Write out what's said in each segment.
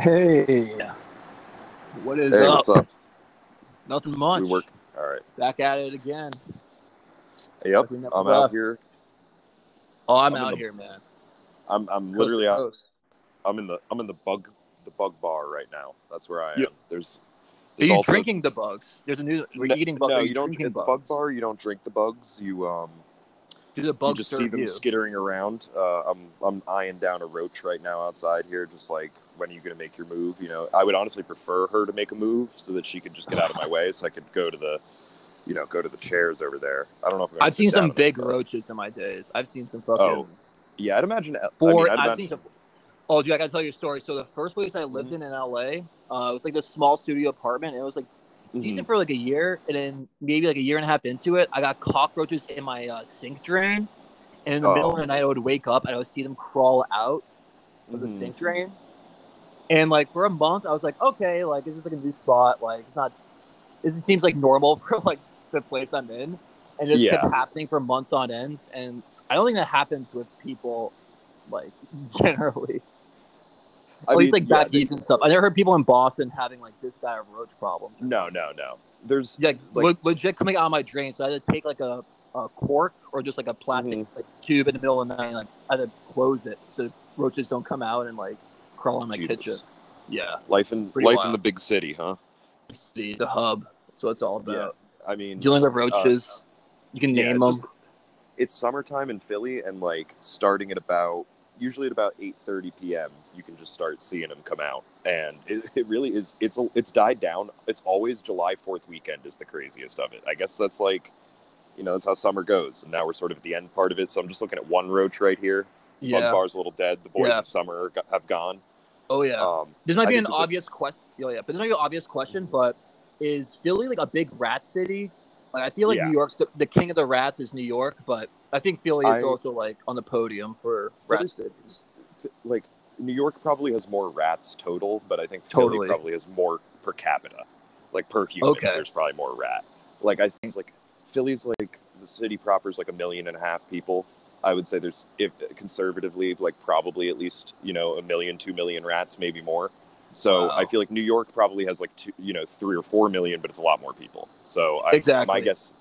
Hey, what is Hey, up? what's up? Nothing much. We work. All right. Back at it again. Hey, yep. Like I'm out here. Oh, I'm, I'm out the- here, man. I'm I'm Coast literally out. coast. I'm in the I'm in the bug the bug bar right now. That's where I am. Yeah. There's. Are you also- drinking the bugs? There's a new. We're No, eating bugs. No, Are you don't. drinking At the bug bar, you don't drink the bugs. You um. Do the You bugs just serve see them you? skittering around. Uh, I'm I'm eyeing down a roach right now outside here, just like when are you gonna make your move? You know, I would honestly prefer her to make a move so that she could just get out of my way, so I could go to the, you know, go to the chairs over there. I don't know if gonna I've seen some big roaches in my days. I've seen some fucking. Oh, Yeah, I'd imagine. I Four. mean, I've imagine- seen some. Oh, dude, I gotta tell you a story. So the first place I Mm-hmm. lived in in LA, uh, it was like this small studio apartment. It was like decent for like a year, and then maybe like a year and a half into it, I got cockroaches in my uh, sink drain. And in the middle Oh. of the night, I would wake up and I would see them crawl out of the Mhm. sink drain. And like for a month, I was like, okay, like it's just like a new spot. Like it's not. This seems like normal for like the place I'm in, and it just Yeah. kept happening for months on ends. And I don't think that happens with people, like generally. I At least mean, like yeah, back east and stuff. I never heard people in Boston having like this bad of roach problems. No, no, no. There's Yeah, Like- le- legit coming out of my drain. So I had to take like a, a cork or just like a plastic Mm-hmm. like, tube in the middle of the night. And, like I had to close it so roaches don't come out and like crawl in my Jesus. kitchen. Yeah, life in Pretty life in the big city, huh? the, the hub. That's what it's all about. I mean, Dealing with uh, roaches. you can yeah, name it's them. just- it's summertime in Philly, and like starting at about usually at about eight thirty p.m. You can just start seeing them come out, and it, it really is. It's a- it's died down. It's always July Fourth weekend is the craziest of it. I guess that's like, you know, that's how summer goes. And now we're sort of at the end part of it. So I'm just looking at one roach right here. Bug yeah. bar's a little dead. The boys Yeah. of summer have gone. Oh yeah. Um, this might I be an obvious question. Oh yeah, but this might be an obvious question. But is Philly like a big rat city? Like I feel like Yeah. New York's the, the king of the rats is New York, but I think Philly is I- also like on the podium for rat cities. like New York probably has more rats total, but I think Philly probably has more per capita. Like per human, Okay. there's probably more rat. Like I think like Philly's like the city proper is like a million and a half people. I would say there's if conservatively like probably at least you know a million, two million rats, maybe more. So Wow. I feel like New York probably has like two, you know, three or four million, but it's a lot more people. So I, Exactly. my guess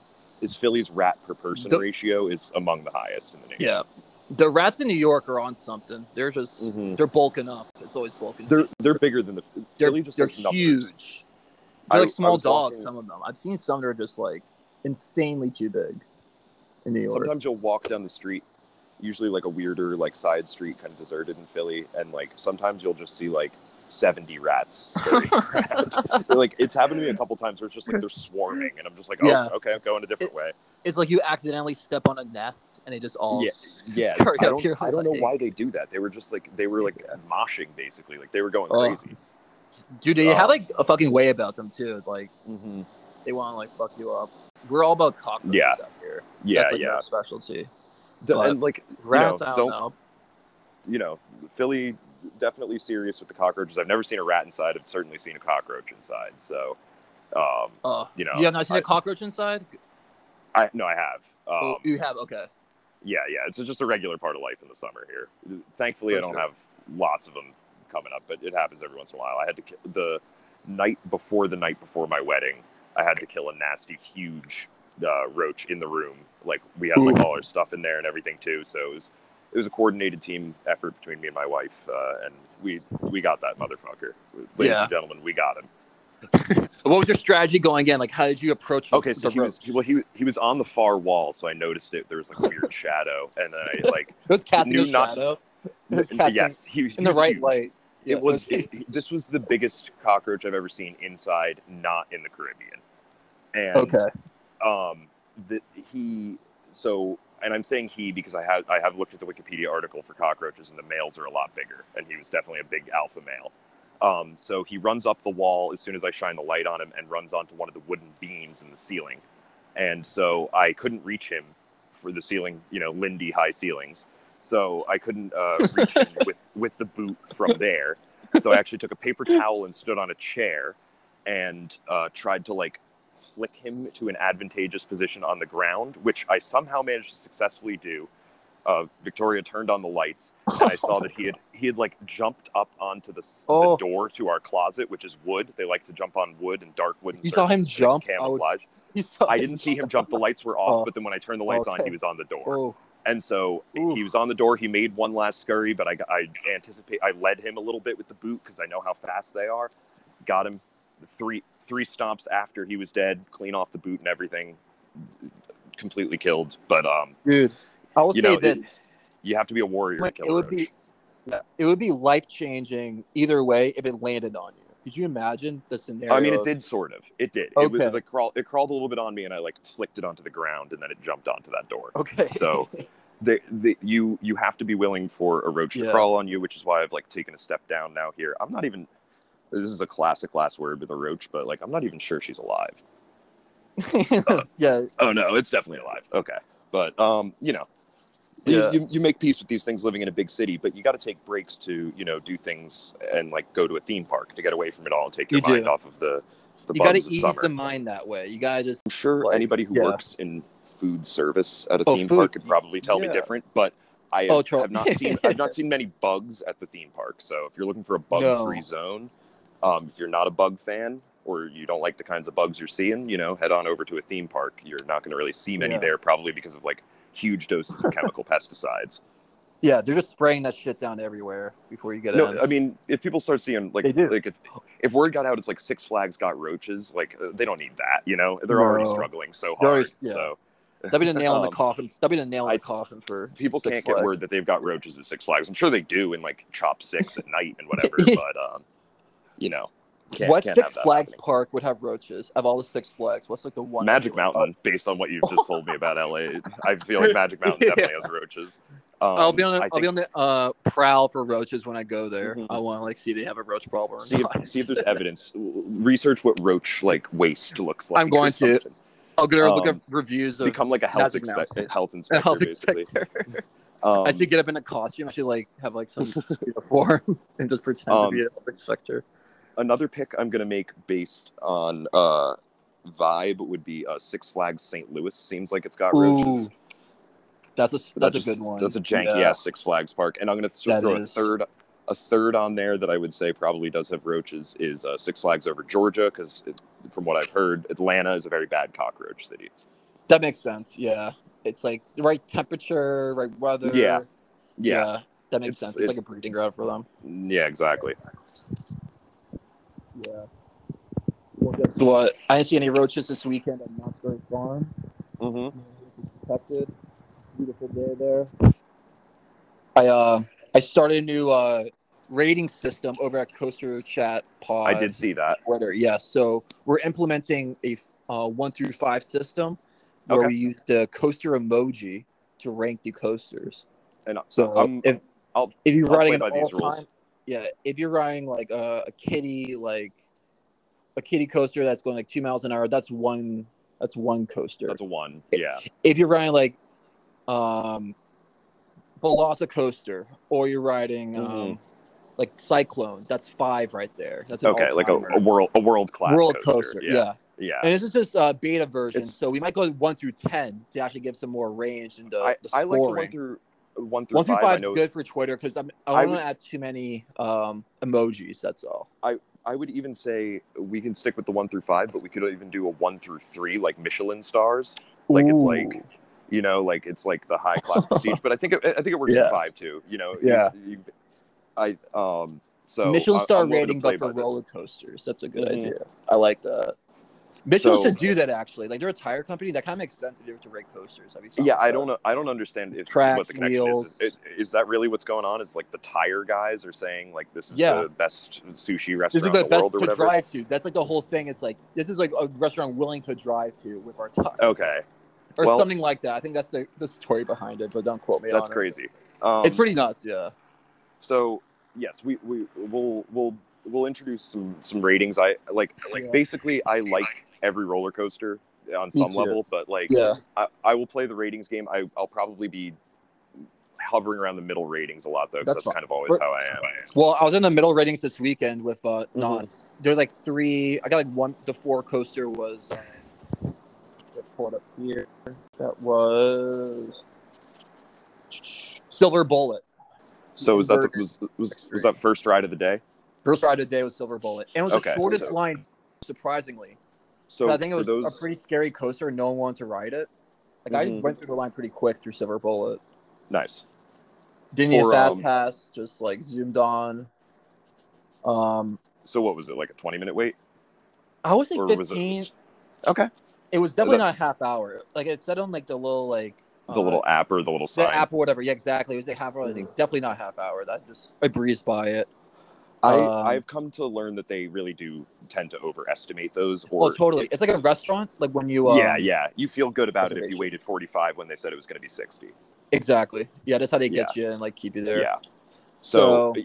is Philly's rat per person The- ratio is among the highest in the nation. Yeah, the rats in New York are on something. They're just Mhm. they're bulking up. It's always bulking. They're they're bigger than the they're, Philly just they're huge. I- They're like small dogs. walking- Some of them. I've seen some that are just like insanely too big in New York. Sometimes you'll walk down the street, usually like a weirder like side street, kind of deserted in Philly, and like sometimes you'll just see like seventy rats around. Like it's happened to me a couple times where it's just like they're swarming, and I'm just like, oh, Yeah. okay, I'm going a different way. It's like you accidentally step on a nest and they just all Yeah, Yeah, I don't, I don't know why they do that. They were just like they were like moshing basically, like they were going Oh. crazy. Dude, they have like a fucking way about them too. Like Mm-hmm. they want to like fuck you up. We're all about cockroaches Yeah. out here. Yeah, That's like yeah, specialty. D- and like Rats, you know, I don't, know. you know, Philly definitely serious with the cockroaches. I've never seen a rat inside. I've certainly seen a cockroach inside. So, um, Uh, you know, you have not seen I- a cockroach inside? I no, I have. Um, oh, you have. Okay. Yeah, yeah, it's just a regular part of life in the summer here. Thankfully, For I don't sure. have lots of them coming up, but it happens every once in a while. I had to kill the night before the night before my wedding. I had to kill a nasty, huge uh, roach in the room. Like we had like all our stuff in there and everything too. So it was it was a coordinated team effort between me and my wife, uh, and we we got that motherfucker. Ladies Yeah. and gentlemen, we got him. What was your strategy going in? Like, how did you approach? Okay, so the he was well, he he was on the far wall, so I noticed it. There was like a weird shadow, and then I like It was casting knew not- shadow. Casting yes, he, was- in the right huge. light. Yeah, It was. It, this was the biggest cockroach I've ever seen inside, not in the Caribbean. And okay. um, the, he so, and I'm saying he because I have I have looked at the Wikipedia article for cockroaches, and the males are a lot bigger, and he was definitely a big alpha male. Um, so he runs up the wall as soon as I shine the light on him, and runs onto one of the wooden beams in the ceiling. And so I couldn't reach him for the ceiling, you know, Lindy high ceilings. So I couldn't uh, reach him with with the boot from there. So I actually took a paper towel and stood on a chair and uh, tried to like flick him to an advantageous position on the ground, which I somehow managed to successfully do. uh, Victoria turned on the lights, and I saw that he had he had like jumped up onto the, Oh. the door to our closet, which is wood. They like to jump on wood and dark wooden. You saw him surfaces to make jump? I would- Camouflage. I didn't see him jump. The lights were off, Oh. but then when I turned the lights on, he was on the door. Oh, And so Ooh. he was on the door. He made one last scurry, but I, I anticipate. I led him a little bit with the boot because I know how fast they are. Got him three three stomps after he was dead. Clean off the boot and everything. Completely killed. But um, dude. I will you say know, this: it, you have to be a warrior. Like, to it would roach. be, yeah, it would be life changing either way if it landed on you. Could you imagine the scenario? I mean, it did sort of. It did. It was Okay. like crawl. It crawled a little bit on me, and I like flicked it onto the ground, and then it jumped onto that door. Okay. So- the, the you you have to be willing for a roach to crawl on you, which is why I've like taken a step down now here. I'm not even this is a classic last word with a roach, but like I'm not even sure she's alive. yeah, Oh no, it's definitely alive. Okay. But um, you know, Yeah. you, you, you make peace with these things living in a big city, but you got to take breaks to, you know, do things and like go to a theme park to get away from it all and take your You do. mind off of the the you got to ease summer. the mind that way. You gotta just I'm sure Like, anybody who yeah. works in food service at a Oh, theme food. park could probably tell me different, but I have, oh, have not seen I've not seen many bugs at the theme park. So if you're looking for a bug-free No. zone, um, if you're not a bug fan or you don't like the kinds of bugs you're seeing, you know, head on over to a theme park. You're not going to really see many Yeah. there, probably because of like huge doses of chemical pesticides. yeah, they're just spraying that shit down everywhere before you get No, in. I mean, if people start seeing like, like if, if word got out, it's like Six Flags got roaches. Like uh, they don't need that, you know. They're already struggling so hard. already- yeah. So that'd be the nail in the um, coffin. That'd be the nail in I- the coffin for people Six can't get word that they've got roaches at Six Flags. I'm sure they do in like Chop Six at night and whatever, but um, you know, what Six Flags happening. Park would have roaches of all the Six Flags? What's like the one? Magic Mountain, based on what you've just told me about LA, I feel like Magic Mountain definitely has roaches. Um, I'll be on the I'll be on the uh, prowl for roaches when I go there. Mhm. I want to like see if they have a roach problem. Or see if, see if there's evidence. Research what roach like waste looks like. I'm going to. I'll go there look at um, reviews of become like a health, Mountain. health inspector. health basically. inspector. Um, I should get up in a costume. I should like have like some uniform and just pretend Um, to be a health inspector. Another pick I'm gonna make based on uh, vibe would be uh, Six Flags St. Louis. Seems like it's got roaches. That's a But that's just- a good one. That's a janky Yeah. ass Six Flags park, and I'm gonna th- throw is. a third, a third on there that I would say probably does have roaches is uh, Six Flags over Georgia because from what I've heard, Atlanta is a very bad cockroach city. That makes sense. Yeah, it's like the right temperature, right weather. Yeah. Yeah, that makes It's- sense. It's, like a it's- breeding ground for them. yeah, exactly. Yeah. Well, guess what? I didn't see any roaches this weekend at Knott's Berry Farm. Mm-hmm. protected. Beautiful day there. I uh I started a new uh rating system over at Coaster Chat Pod. I did see that. Twitter. Yes. So we're implementing a uh, one through five system where Okay. we use the coaster emoji to rank the coasters. And So I'm- if I'll- if you're I'll riding play an by these all rules. time, yeah, if you're riding like a, a kitty like a kitty coaster that's going like two miles an hour, that's one that's one coaster That's a one. Yeah. if you're riding like um Velocicoaster or you're riding um Mhm. like Cyclone, that's five right there. That's Okay, like a, a world a world class world coaster. coaster. Yeah. Yeah. Yeah. And this is just a beta version, It's- so we might go one through ten to actually give some more range into I, the I like the one through one through one through five. five is good for Twitter because I'm I don't want to add too many um, emojis. That's all. I I would even say we can stick with the one through five, but we could even do a one through three, like Michelin stars. Like it's like you know, like it's like the high class prestige. But I think it, I think it works Yeah. at five too. You know, Yeah. you- I um so Michelin star to rating, but for by this. roller coasters. That's a good Mhm. idea. I like that. Michelin So- should do that actually. Like they're a tire company. That kind of makes sense if you were to rate coasters. Yeah, I don't know. I don't understand if, Tracks, what the connection wheels. is. Is, that really what's going on? Is like the tire guys are saying like this is Yeah. the best sushi This is restaurant the in the best world or to whatever? drive to. That's like the whole thing. It's like this is like a restaurant willing to drive to with our tires. Okay, or Well- something like that. I think that's the the story behind it, but don't quote me. that's on it. crazy. Um, it's pretty nuts. Yeah. So yes, we we will we'll we'll introduce some some ratings. I like like Yeah. basically I like every roller coaster on some level, but like Yeah. I, I will play the ratings game. I I'll probably be hovering around the middle ratings a lot though, because That's that's, kind of always We're- how I am. Well, I was in the middle ratings this weekend with uh Mhm. Knott's. There's like three. I got like one. The four coaster was. Uh, let's pull it up here. That was. Silver Bullet. So was that the, was was was that first ride of the day? First ride of the day was Silver Bullet, and it was Okay, the shortest so- line, surprisingly. So So I think it was those, a pretty scary coaster, no one wanted to ride it. Like I Mhm. went through the line pretty quick through Silver Bullet. nice. Didn't need a fast um, pass, just like zoomed on. Um, So what was it like a twenty minute wait, I say or fifteen. was it? Okay. It was definitely that- not a half hour. Like it said on like the little like The uh, little app or the little sign. the app or whatever. Yeah, exactly. It was a half hour. I think definitely not half hour. That just I breezed by it. I Um, I've come to learn that they really do tend to overestimate those. Or Well, totally. It's like a restaurant. Like when you um, yeah, yeah. You feel good about it if you waited forty five when they said it was going to be sixty. exactly. Yeah, that's how they get you and like keep you there. Yeah. So, So-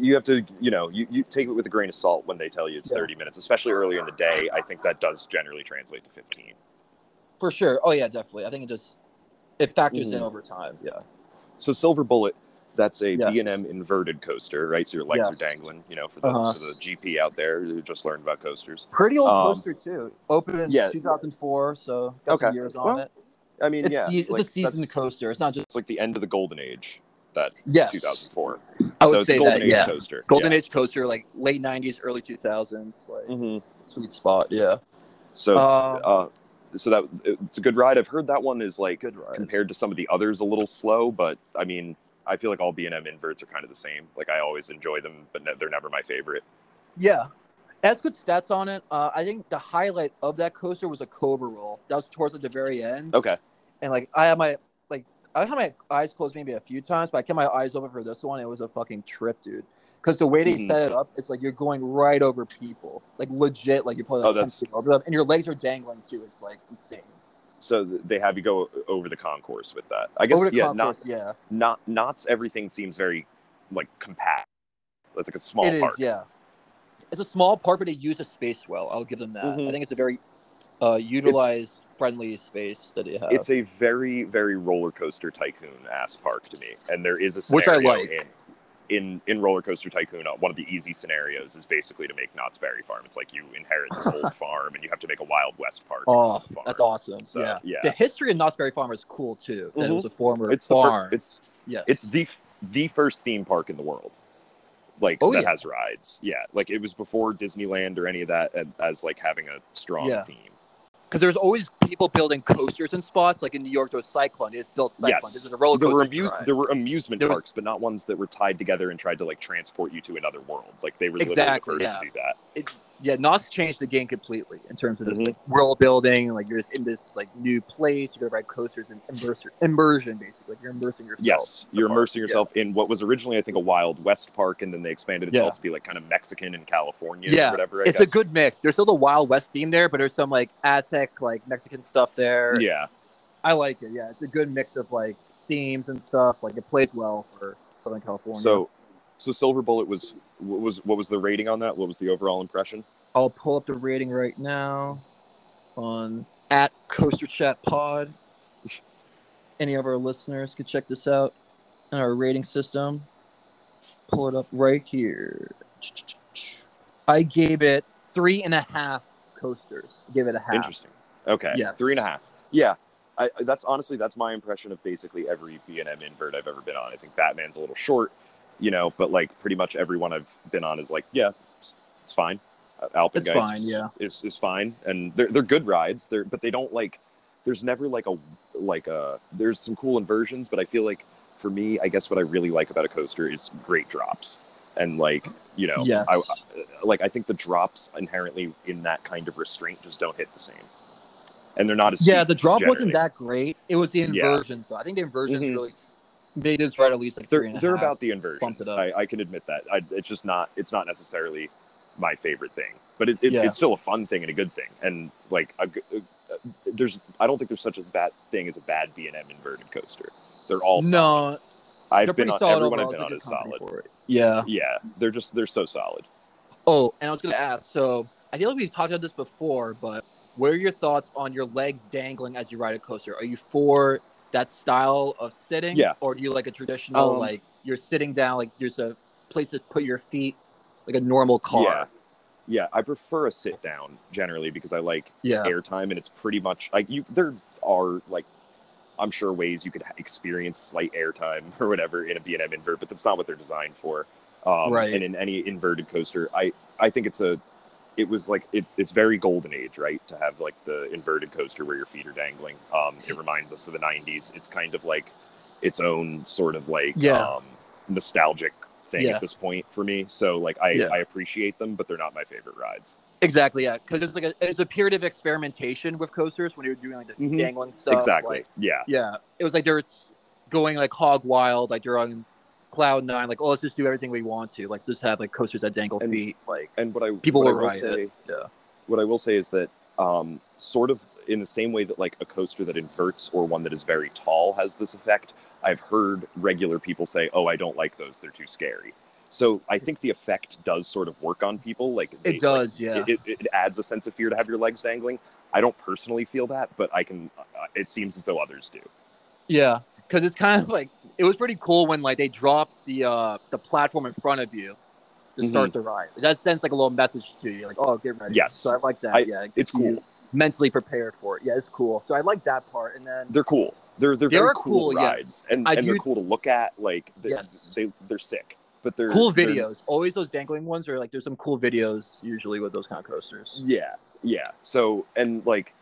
you have to, you know, you, you take it with a grain of salt when they tell you it's Yeah. 30 minutes, especially early in the day. I think that does generally translate to 15. For sure. Oh yeah, definitely. I think it just it factors in Mhm. over time. Yeah. So Silver Bullet, that's a Yes. B&M inverted coaster, right? So your legs Yes. are dangling, you know, for the, Uh-huh. for the GP out there who just learned about coasters. Pretty old Um, coaster too. Opened in yeah. 2004, so got some Okay. years on it. I mean, It's, yeah, it's like, a seasoned coaster. It's not just it's like the end of the golden age, that yes. 2004. I would so it's say a golden that. age Yeah. coaster. Golden yeah. Age coaster, like late 90s, early 2000s, like Mhm. sweet spot. Yeah. So, Um, uh, so that it's a good ride. I've heard that one is like good ride. compared to some of the others a little slow, but I mean, I feel like all B and M inverts are kind of the same. Like I always enjoy them, but ne- they're never my favorite. Yeah. It has good stats on it. Uh, I think the highlight of that coaster was a Cobra roll. That was towards like, the very end. Okay. And like I had my like I had my eyes closed maybe a few times, but I kept my eyes open for this one. It was a fucking trip, dude. Because the way they Mhm. set it up, it's like you're going right over people, like legit, like you're probably Oh, 10 feet over them, and your legs are dangling too. It's like insane. So they have you go over the concourse with that. I guess yeah, concourse, yeah, not not Knott's everything seems very like compact. It's like a small it is, park. yeah. It's a small park, but they use the space well. I'll give them that. Mhm. I think it's a very uh, utilized, friendly space that they have. It's a very very roller coaster tycoon ass park to me, and there is a Which I scenario like. in in in roller coaster tycoon. uh, One of the easy scenarios is basically to make Knott's Berry Farm. It's like you inherit this old farm, and you have to make a Wild West park. Oh, farm. that's awesome. So, yeah. yeah. The history of Knott's Berry Farm is cool too. That it Mhm. was a former It's the fir- it's yes. it's the f- the first theme park in the world like Oh, that yeah. has rides yeah like it was before disneyland or any of that as like having a strong Yeah. theme because there's always people building coasters in spots. Like in New York, there was Cyclone. They just built Cyclone. Yes. This is a roller there coaster. were, amu- there were amusement There was- parks but not ones that were tied together and tried to like transport you to another world like they were Exactly, literally the yeah. first to do that it, yeah, Knott's changed the game completely in terms of this Mhm. like world building. Like you're just in this like new place. You go to ride coasters and immerse, immersion basically. Like you're immersing yourself. yes you're park. immersing yourself in what was originally i think a wild west park and then they expanded it Yeah. to also be like kind of mexican and california Yeah, or whatever I it's a good mix. There's still the Wild West theme there, but there's some like Aztec, like Mexican stuff there. yeah I like it. Yeah, it's a good mix of like themes and stuff. Like it plays well for Southern California. so so silver bullet was what was what was the rating on that what was the overall impression I'll pull up the rating right now on at Coaster Chat Pod. Any of our listeners can check this out in our rating system. Pull it up right here. I gave it three and a half coasters. Give it a half. Interesting. Okay. Yeah. Three and a half. Yeah. I- that's honestly that's my impression of basically every B and M invert I've ever been on. I think Batman's a little short, you know, but like pretty much everyone I've been on is like, yeah, it's, it's fine. Uh, Alpengeist It's fine, yeah. is is fine, and they're they're good rides. They're but they don't like. There's never like a like a. There's some cool inversions, but I feel like for me, I guess what I really like about a coaster is great drops, and like you know, Yes. I, like I think the drops inherently in that kind of restraint just don't hit the same, and they're not as yeah, the drop generally. wasn't that great. It was the Yeah. inversion. So I think the inversions Mhm. really s- made this right at least like They're they're half. about the bumped inversions. I, I can admit that. I, it's just not it's not necessarily my favorite thing, but it, it, Yeah. it's still a fun thing and a good thing. And like a, g- uh, there's I don't think there's such a bad thing as a bad B and M inverted coaster. They're all solid. no, I've been on solid everyone I've been on is a solid. Yeah. Yeah, they're just they're so solid. Oh, and I was going to ask. So I feel like we've talked about this before, but what are your thoughts on your legs dangling as you ride a coaster? Are you for that style of sitting? Yeah. Or do you like a traditional Um, like you're sitting down, like there's a place to put your feet, like a normal car? Yeah. Yeah, I prefer a sit down generally because I like Yeah. airtime and it's pretty much like you there are like I'm sure ways you could experience slight airtime or whatever in a B&M invert, but that's not what they're designed for. Um, Right. And in any inverted coaster, I I think it's a it was like it, it's very golden age, right? To have like the inverted coaster where your feet are dangling. Um, it reminds us of the '90s. It's kind of like its own sort of like Yeah. um, nostalgic thing Yeah. at this point for me. So like I, Yeah. I appreciate them, but they're not my favorite rides. Exactly, yeah, because it's like a, it's a period of experimentation with coasters when you were doing like the Mhm. dangling stuff. exactly. like- yeah. yeah, it was like they're going like hog wild, like you're on cloud nine. Like, oh, let's just do everything we want to. Like, just have like coasters that dangle And- feet. Like, And what I People what I will will it. say, Yeah. What I will say is that um, sort of in the same way that like a coaster that inverts or one that is very tall has this effect, I've heard regular people say, "Oh, I don't like those; they're too scary." So I think the effect does sort of work on people. Like they- it does, like, yeah. it, it, it adds a sense of fear to have your legs dangling. I don't personally feel that, but I can. Uh, it seems as though others do. Yeah, because it's kind of like it was pretty cool when like they dropped the uh the platform in front of you to Mm-hmm. start the ride. That sends like a little message to you, like, oh, get ready. Yes. So I like that. I- yeah, it It's cool. Mentally prepared for it. Yeah, it's cool. So I like that part. And then They're cool. They're they're They very cool, cool, yes. rides, and, I and they're cool to look at. Like they, Yes. they they're sick, but they're cool they're- videos. Always those dangling ones are like there's some cool videos usually with those kind of coasters. Yeah, yeah. So and like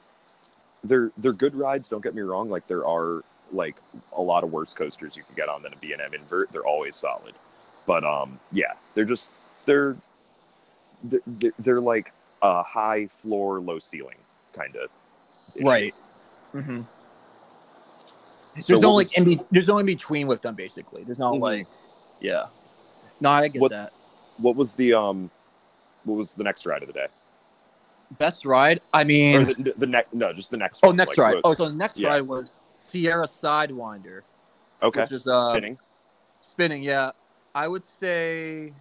they're they're good rides. Don't get me wrong. Like there are like a lot of worse coasters you can get on than a B and M invert. They're always solid, but um, yeah, they're just they're they're, they're like a high floor, low ceiling kind of. Right. Mm-hmm. So there's no what like was- in be- there's no in between with them basically. There's no Mhm. like yeah. No, I get What- that. What was the um, what was the next ride of the day? Best ride. I mean, Or the, the next? No, just the next. oh, one, next like, ride. what- Oh, so the next yeah. ride was Sierra Sidewinder, okay. which is uh Spinning. spinning. Yeah, I would say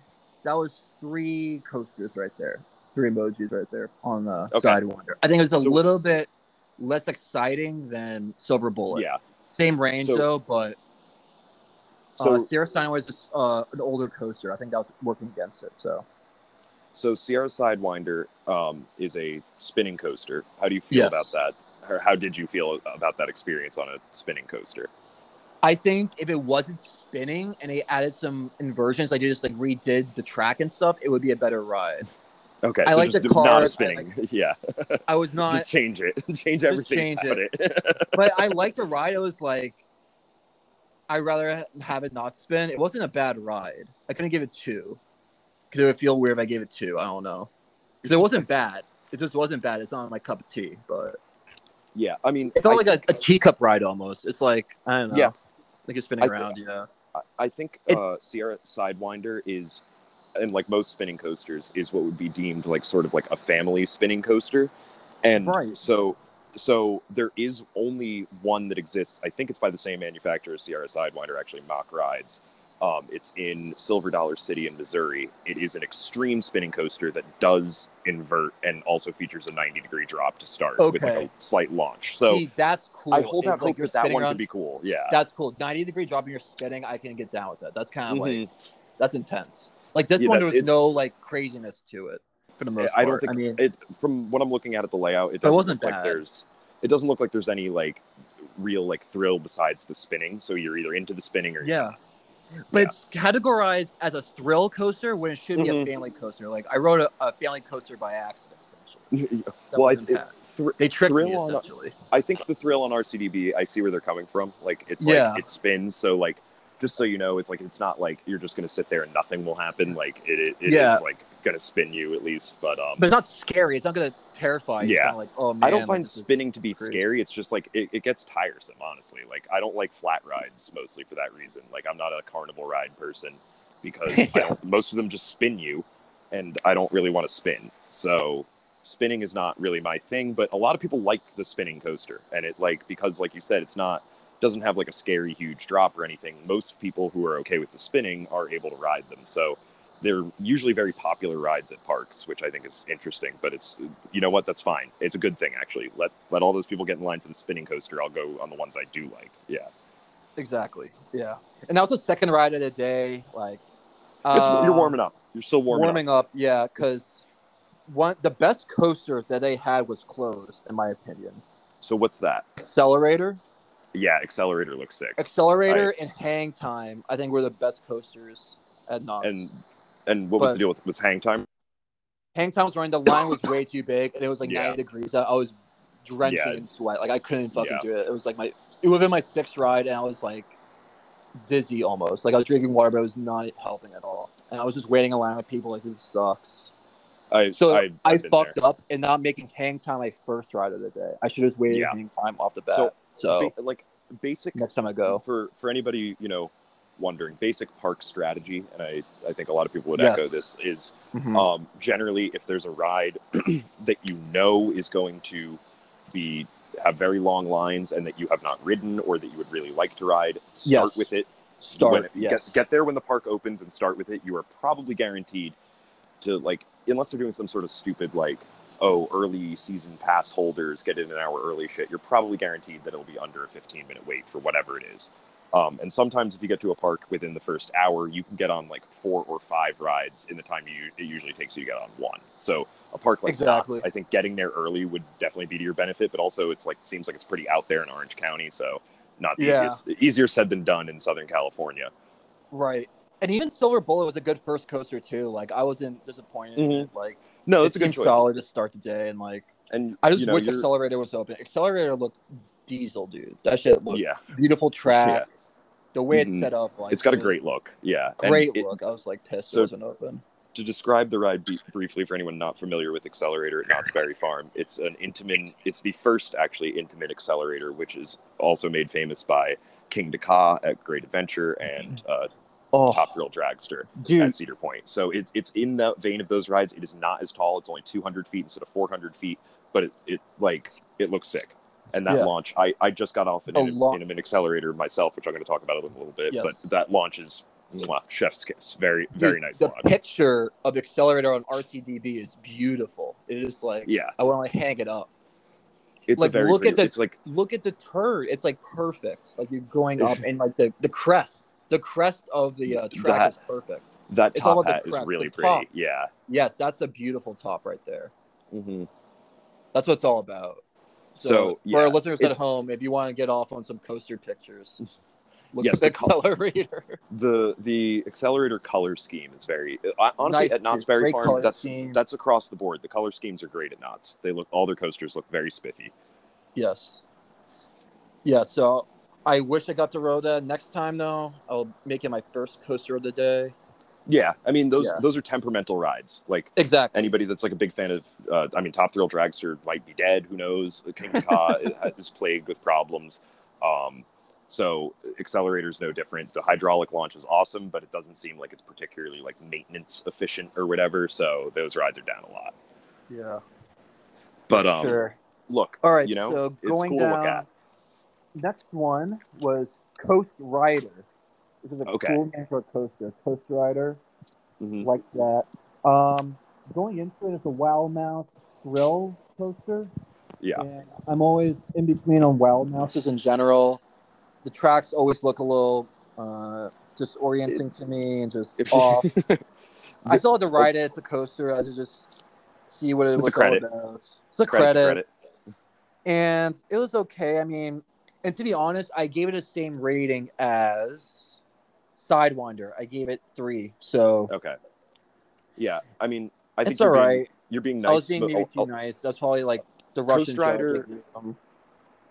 that was three coasters right there, three emojis right there on the Okay. Sidewinder. I think it was a So- little bit less exciting than Silver Bullet. Yeah. Same range So- though, but So uh, Sierra Sidewinder was uh, an older coaster. I think that was working against it. So So Sierra Sidewinder um, is a spinning coaster. How do you feel Yes. about that? Or how did you feel about that experience on a spinning coaster? I think if it wasn't spinning and they added some inversions, like they just like redid the track and stuff, it would be a better ride. Okay, I so like the do- not cars, I spinning. yeah, I was not, just change it. change everything change about it. but I liked the ride. It was like I'd rather have it not spin. It wasn't a bad ride. I couldn't give it two because it would feel weird if I gave it two. I don't know because it wasn't bad. It just wasn't bad. It's not my cup of tea, but yeah, I mean, it felt I like a, think, a teacup ride almost. It's like I don't know. Yeah. like you're spinning I around. yeah. I- I think It's- uh, Sierra Sidewinder is, and like most spinning coasters, is what would be deemed like sort of like a family spinning coaster, and Right. so so there is only one that exists. I think it's by the same manufacturer as Sierra Sidewinder, actually Mack Rides. Um, it's in Silver Dollar City in Missouri. It is an extreme spinning coaster that does invert and also features a 90 degree drop to start with like a slight launch. So See, that's cool. I hold out hope you're that one around- could be cool. Yeah. That's cool. 90 degree drop and you're spinning, I can get down with that. That's kind of like Mhm. that's intense. Like this Yeah, one, that- there was no like craziness to it for the most I don't think I mean, it from what I'm looking at at the layout, it doesn't wasn't look like bad. there's it doesn't look like there's any like real like thrill besides the spinning. So you're either into the spinning or you're yeah. But Yeah. it's categorized as a thrill coaster when it should be a Mhm. family coaster. Like I wrote a, a family coaster by accident, essentially. That well, it, thr- They tricked thrill me on- essentially. I think the thrill on RCDB, I see where they're coming from. Like it's like Yeah. it spins, so like just so you know, it's like it's not like you're just gonna sit there and nothing will happen. Like it, it, it is Yeah. like gonna spin you at least. But um, But it's not scary. It's not gonna terrify you. Yeah. like oh man. I don't find this spinning to be crazy. scary. It's just like it, it gets tiresome, honestly. Like I don't like flat rides mostly for that reason. Like I'm not a carnival ride person because I Yeah. don't, most of them just spin you, and I don't really want to spin. So spinning is not really my thing. But a lot of people like the spinning coaster, and it like because like you said, it's not doesn't have like a scary huge drop or anything. Most people who are okay with the spinning are able to ride them. So they're usually very popular rides at parks, which I think is interesting. But it's you know what, that's fine. It's a good thing actually. Let let all those people get in line for the spinning coaster. I'll go on the ones I do like. Yeah, Exactly. Yeah. And that was the second ride of the day. Like it's, you're uh, warming up. You're still warming, warming up. Yeah, because one the best coaster that they had was closed, in my opinion. So what's that? Accelerator. yeah, Accelerator looks sick. Accelerator and Hang Time, I think, were the best coasters at Knott's. And and what was the deal with was hang time? Hang Time was running. The line was way too big, and it was like Yeah. 90 degrees. I, I was drenching Yeah. in sweat. Like I couldn't fucking Yeah. do it. It was like my it would have been my sixth ride, and I was like dizzy almost. Like I was drinking water, but it was not helping at all. And I was just waiting in line with people. Like this sucks. I So I, I, fucked there. up and not making hang time my first ride of the day. I should have just waited Yeah. hang time off the bat. So- So, like basic next time I go, for for anybody you know wondering basic park strategy and i i think a lot of people would Yes. echo this is Mhm. um generally if there's a ride that you know is going to be have very long lines and that you have not ridden or that you would really like to ride start Yes. with it start. yes. get, get there when the park opens and start with it you are probably guaranteed to like unless they're doing some sort of stupid like oh early season pass holders get in an hour early shit you're probably guaranteed that it'll be under a 15 minute wait for whatever it is um, and sometimes if you get to a park within the first hour you can get on like four or five rides in the time you it usually takes you to get on one so a park like Exactly. I think getting there early would definitely be to your benefit but also it's like seems like it's pretty out there in orange county so not the Yeah. easiest easier said than done in southern california Right. And even Silver Bullet was a good first coaster too. Like I wasn't disappointed. in it. Like no it that's a good choice solid to start the day, and like and I just you know, wish you're- Accelerator was open. Accelerator looked diesel, dude. That shit looked yeah beautiful track. Yeah. The way it's Mhm. set up, like it's got a great look yeah And great it- look. I was like pissed so- it wasn't open. to describe the ride b- briefly for anyone not familiar with Accelerator at Knott's Berry Farm, it's an Intamin. It's the first actually Intamin accelerator, which is also made famous by Kingda Ka at Great Adventure and uh, Oh, Top Thrill Dragster dude, at Cedar Point. So it's it's in the vein of those rides. It is not as tall. It's only 200 feet instead of 400 feet, but it, it like it looks sick. And that Yeah. launch, I, I just got off an A Intamin, lo- Intamin accelerator myself, which I'm going to talk about a little bit. Yes. But that launch is mwah, chef's kiss. Very very dude, nice The launch. picture of the Accelerator on RCDB is beautiful. It is like Yeah. I want to hang it up. It's Like, look at the- like look at the turn. It's like perfect. Like you're going up and like the the crest, the crest of the uh, track That- is perfect. that It's top hat is really the pretty. top. Yeah. Yes, that's a beautiful top right there. hmm That's what it's all about. So, So, for yeah, our listeners at home, if you want to get off on some coaster pictures, look Yes, at the the accelerator. The the accelerator color scheme is very uh, honestly Nice, at Knott's. Berry Farm. That's scheme. that's across the board. The color schemes are great at Knott's. They look all their coasters look very spiffy. yes. Yeah. So I wish I got to row that next time though. I'll make it my first coaster of the day. Yeah, I mean those Yeah. those are temperamental rides. Like Exactly. anybody that's like a big fan of, uh, I mean, Top Thrill Dragster might be dead. Who knows? Kingda Ka is plagued with problems. Um, so Accelerator's no different. The hydraulic launch is awesome, but it doesn't seem like it's particularly like maintenance efficient or whatever. So those rides are down a lot. Yeah. But um, sure. look, All right. you know, so going cool down. at. Next one was Coast Rider. This is a Okay. cool name for a coaster. Coast Rider. Mhm. like that. Um, going into it, it's a Wild Mouse thrill coaster. Yeah. And I'm always in between on Wild Mouses in general. The tracks always look a little uh, disorienting to me and just off. I still had to ride it. It's a coaster. I had to just see what it was all about. It's a credit, credit, credit. and it was okay. I mean, and to be honest, I gave it the same rating as Sidewinder. I gave it three. So Okay. Yeah, I mean, I think it's you're all being, right. you're being nice. I was being maybe I'll- too I'll- nice. That's probably like the Russian Rider- judge. Um,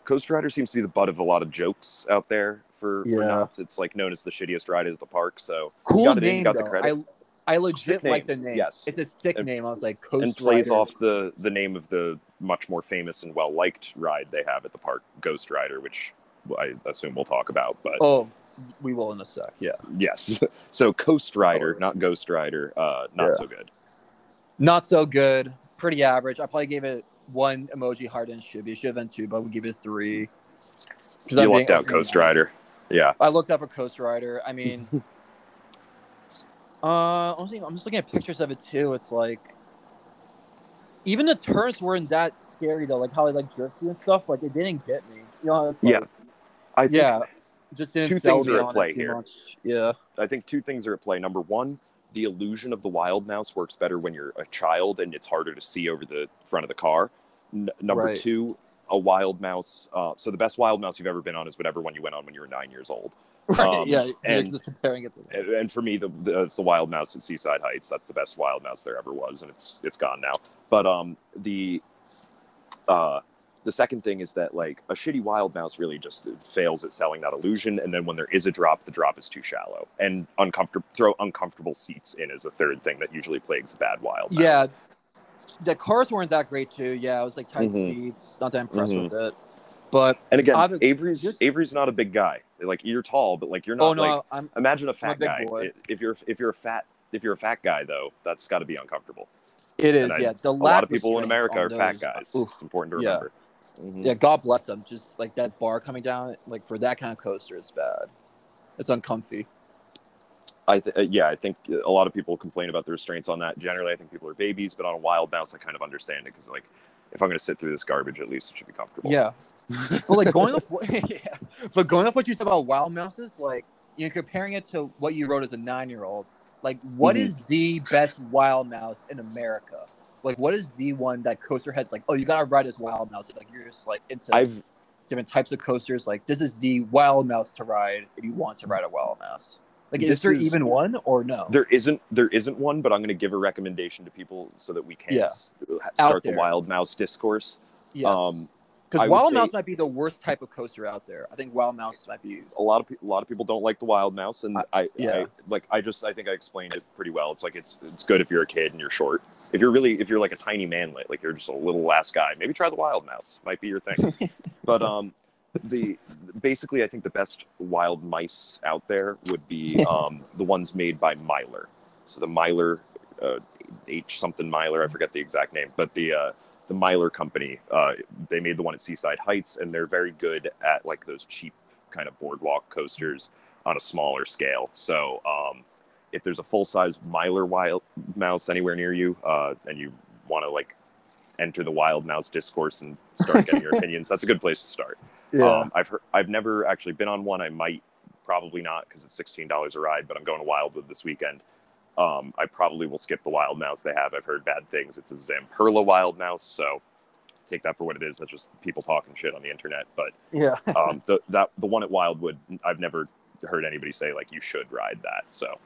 Coast Rider seems to be the butt of a lot of jokes out there for, for Yeah. It's like known as the shittiest ride at the park. So cool got it in, name got the credit. I I legit like the name. yes. it's a sick And- name. I was like Coast and plays Rider. off the the name of the much more famous and well liked ride they have at the park, Ghost Rider, which I assume we'll talk about. But Oh, we will in a sec. Yeah, yes, so Coast Rider, not Ghost Rider, uh, not Yeah. so good. not so good. Pretty average. I probably gave it one emoji than it should be. Should have been two, but we give it three. You I'm lucked being- out, Coast. Rider. Yeah, I looked up a Coast Rider. I mean, uh, I'm just looking at pictures of it too. It's like even the turns weren't that scary though. Like how it like jerks you and stuff. Like it didn't get me. You know, it's like, Yeah. I think, yeah. Just didn't two things are at play here. much. Yeah. I think two things are at play. Number one, the illusion of the wild mouse works better when you're a child and it's harder to see over the front of the car. N- number Right. two, a wild mouse. Uh, so the best wild mouse you've ever been on is whatever one you went on when you were nine years old. Right. Um, yeah. And- just comparing it to. And, and for me, the, the it's the wild mouse at Seaside Heights. That's the best wild mouse there ever was, and it's it's gone now. But um, the uh, the second thing is that like a shitty wild mouse really just fails at selling that illusion, and then when there is a drop, the drop is too shallow and uncomfortable. Throw uncomfortable seats in is a third thing that usually plagues a bad wild mouse. Yeah. The cars weren't that great too. Yeah, it was like tight Mhm. seats. Not that impressed Mhm. with it. But And again, I've- Avery's Avery's not a big guy. Like you're tall, but like you're not oh no, like I'm imagine a fat big guy. boy. If you're if you're a fat if you're a fat guy though, that's got to be uncomfortable. it is, I- yeah. The A lot of people in America are fat those- guys. oof. It's important to Yeah. Remember. Mhm. Yeah, God bless them. Just like that bar coming down, like for that kind of coaster, it's bad. It's uncomfy. I th- uh, yeah, I think a lot of people complain about the restraints on that. Generally, I think people are babies, but on a wild mouse, I kind of understand it because like if I'm going to sit through this garbage, at least it should be comfortable. Yeah, but like going off, what, yeah, but going off what you said about wild mouses, like you're comparing it to what you wrote as a nine-year-old. Like, what Mhm. is the best wild mouse in America? Like, what is the one that coaster heads like? Oh, you gotta ride this wild mouse. Like, you're just like into I've different types of coasters. Like, this is the wild mouse to ride if you want to ride a wild mouse. Like, is there is- even one or no? there isn't there isn't one, but I'm going to give a recommendation to people so that we can Yeah. start the wild mouse discourse. Yes. Um, Because wild mouse might be the worst type of coaster out there. I think wild mouse might be. a lot of pe- a lot of people don't like the wild mouse, and I, yeah. I like I just I think I explained it pretty well. It's like it's it's good if you're a kid and you're short. If you're really if you're like a tiny manlet, like you're just a little last guy, maybe try the wild mouse. Might be your thing. but um, the basically I think the best wild mice out there would be um the ones made by Miler. So the Miler uh, H something Miler, I forget the exact name, but the uh, the Miler company, uh, they made the one at Seaside Heights, and they're very good at like those cheap kind of boardwalk coasters on a smaller scale. So um, if there's a full size Miler wild mouse anywhere near you, uh, and you want to like enter the wild mouse discourse and start getting your opinions, that's a good place to start. Um, I've heard, I've never actually been on one. I might probably not because it's sixteen dollars a ride. But I'm going to Wildwood this weekend. Um, I probably will skip the wild mouse they have. I've heard bad things. It's a Zamperla wild mouse, so take that for what it is. That's just people talking shit on the internet. But yeah. um, the that the one at Wildwood, I've never heard anybody say like you should ride that. So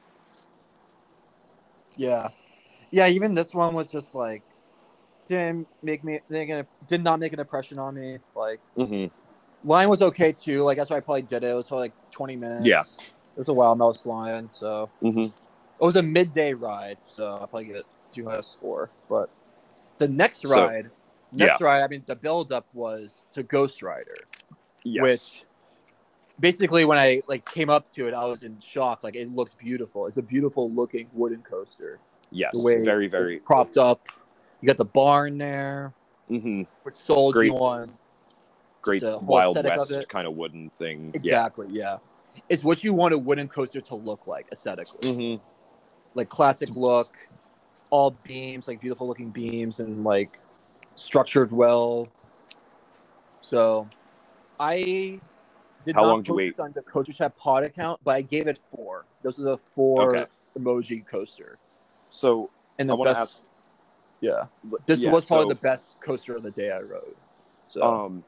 Yeah, yeah. Even this one was just like didn't make me didn't, did not make an impression on me. Like line was okay too. Like that's why I probably did it. It was probably like twenty minutes. Yeah. it was a wild mouse line, so mm-hmm. It was a midday ride. So I probably get too high a score. But the next So, ride, next ride. I mean, the build up was to Ghost Rider. yes, Which basically when I like came up to it, I was in shock. Like it looks beautiful. It's a beautiful looking wooden coaster. yes, The way very it's very propped up. You got the barn there, mm-hmm. which sold Great. you on. great Wild aesthetic of West kind of wooden thing. Exactly. Yeah. It's what you want a wooden coaster to look like aesthetically. Yeah. Like classic look, all beams, like beautiful looking beams, and like structured well. So, I did How not long did you focus wait? on the Coaster Chat pod account, but I gave it four. This is a four Okay. emoji coaster, So and the wanna best. ask- yeah, this yeah, was probably so- the best coaster of the day I rode. So Um,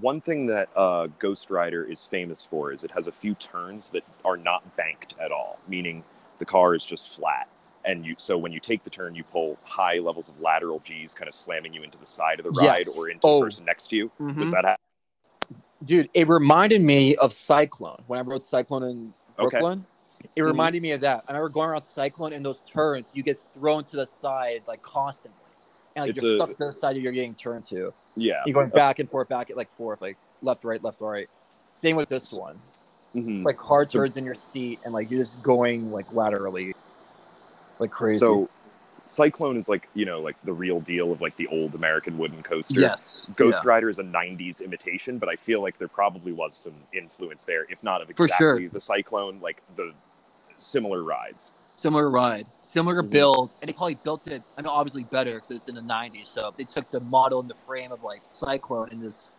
one thing that uh, Ghost Rider is famous for is it has a few turns that are not banked at all, meaning the car is just flat. And you, so when you take the turn, you pull high levels of lateral G's, kind of slamming you into the side of the ride Yes. or into Oh. the person next to you. Mhm. Does that happen? dude it reminded me of cyclone when i rode cyclone in Okay. brooklyn it Mhm. reminded me of that i remember going around cyclone in those turns you get thrown to the side like constantly and like It's you're a- stuck to the side you're getting turned to Yeah. you're going back and forth back at like forth like left right left right same with this one Mhm. like hard So- turns in your seat and like you're just going like laterally like crazy So Cyclone is like, you know, like the real deal of like the old American wooden coaster. yes Ghost Yeah. Rider is a 90s imitation, but I feel like there probably was some influence there, if not of exactly sure. the Cyclone, like the similar rides. Similar ride, similar Mhm. build, and they probably built it. I know, obviously better because it's in the '90s. So they took the model and the frame of like Cyclone and just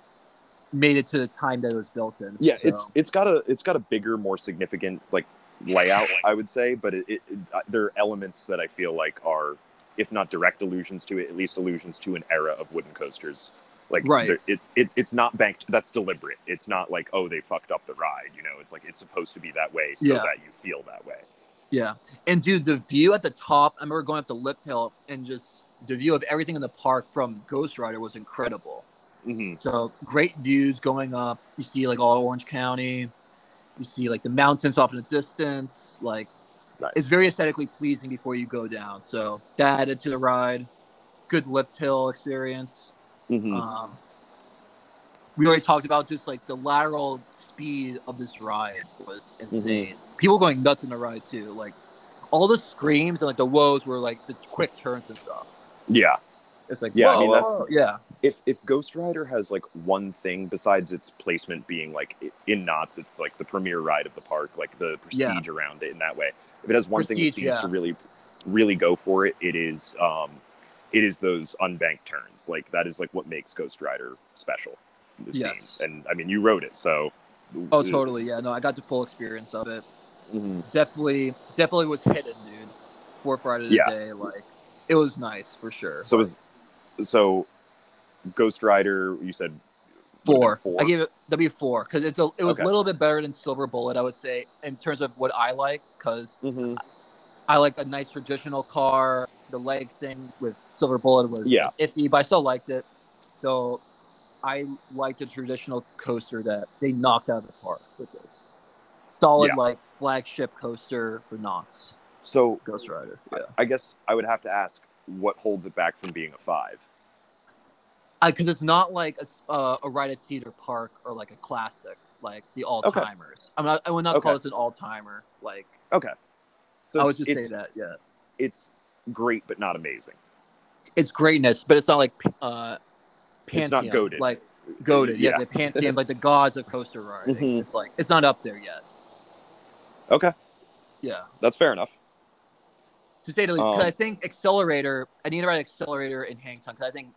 made it to the time that it was built in. Yeah, So, it's it's got a it's got a bigger, more significant like layout, I would say, but it, it, it uh, there are elements that I feel like are, if not direct allusions to it, at least allusions to an era of wooden coasters Like Right. it, it it's not banked. That's deliberate. It's not like oh they fucked up the ride. You know, it's like it's supposed to be that way so Yeah. that you feel that way. Yeah, and dude, the view at the top. I remember going up to Lift Hill and just the view of everything in the park from Ghost Rider was incredible. hmm So great views going up. You see like all Orange County. You see like the mountains off in the distance. Like Nice. it's very aesthetically pleasing before you go down. So that added to the ride. Good lift hill experience. Mhm. Um, we already talked about just like the lateral speed of this ride was insane. People going nuts in the ride too. Like all the screams and like the woes were like the quick turns and stuff. yeah. It's like Yeah, I mean, that's- whoa, yeah, if if Ghost Rider has like one thing besides its placement being like in Knott's, it's like the premier ride of the park, like the Yeah. prestige around it in that way. If it has one thing that seems yeah. to really really go for it, it is um it is those unbanked turns. Like that is like what makes Ghost Rider special. It Yes. seems. And I mean you wrote it, so oh totally, yeah. No, I got the full experience of it. Mhm. Definitely, definitely was hidden, dude. For Friday Yeah. day, like it was nice for sure. So was, so Ghost Rider, you said four. four. I gave it W four because it's a, it was Okay. a little bit better than Silver Bullet, I would say, in terms of what I like. Because Mhm. I like a nice traditional car. The leg thing with Silver Bullet was Yeah. like, iffy, but I still liked it. So I liked the traditional coaster that they knocked out of the park with this solid Yeah. like flagship coaster for Knott's So Ghost Rider. Yeah, I guess I would have to ask what holds it back from being a five. because it's not like a, uh, a ride at Cedar Park or like a classic like the all timers. I'm not. I would not call Okay. this an all timer. Like Okay. So I would just say that. Yeah, it's great but not amazing. it's greatness, but it's not like uh, Pantheon. It's not goated. Like goaded. Yeah, Yeah. the Pantheon, like the gods of coaster riding. Mhm. It's like it's not up there yet. Okay, Yeah, that's fair enough. to say the least. 'cause Um, I think Accelerator. I need to ride Accelerator in Hang Time because I think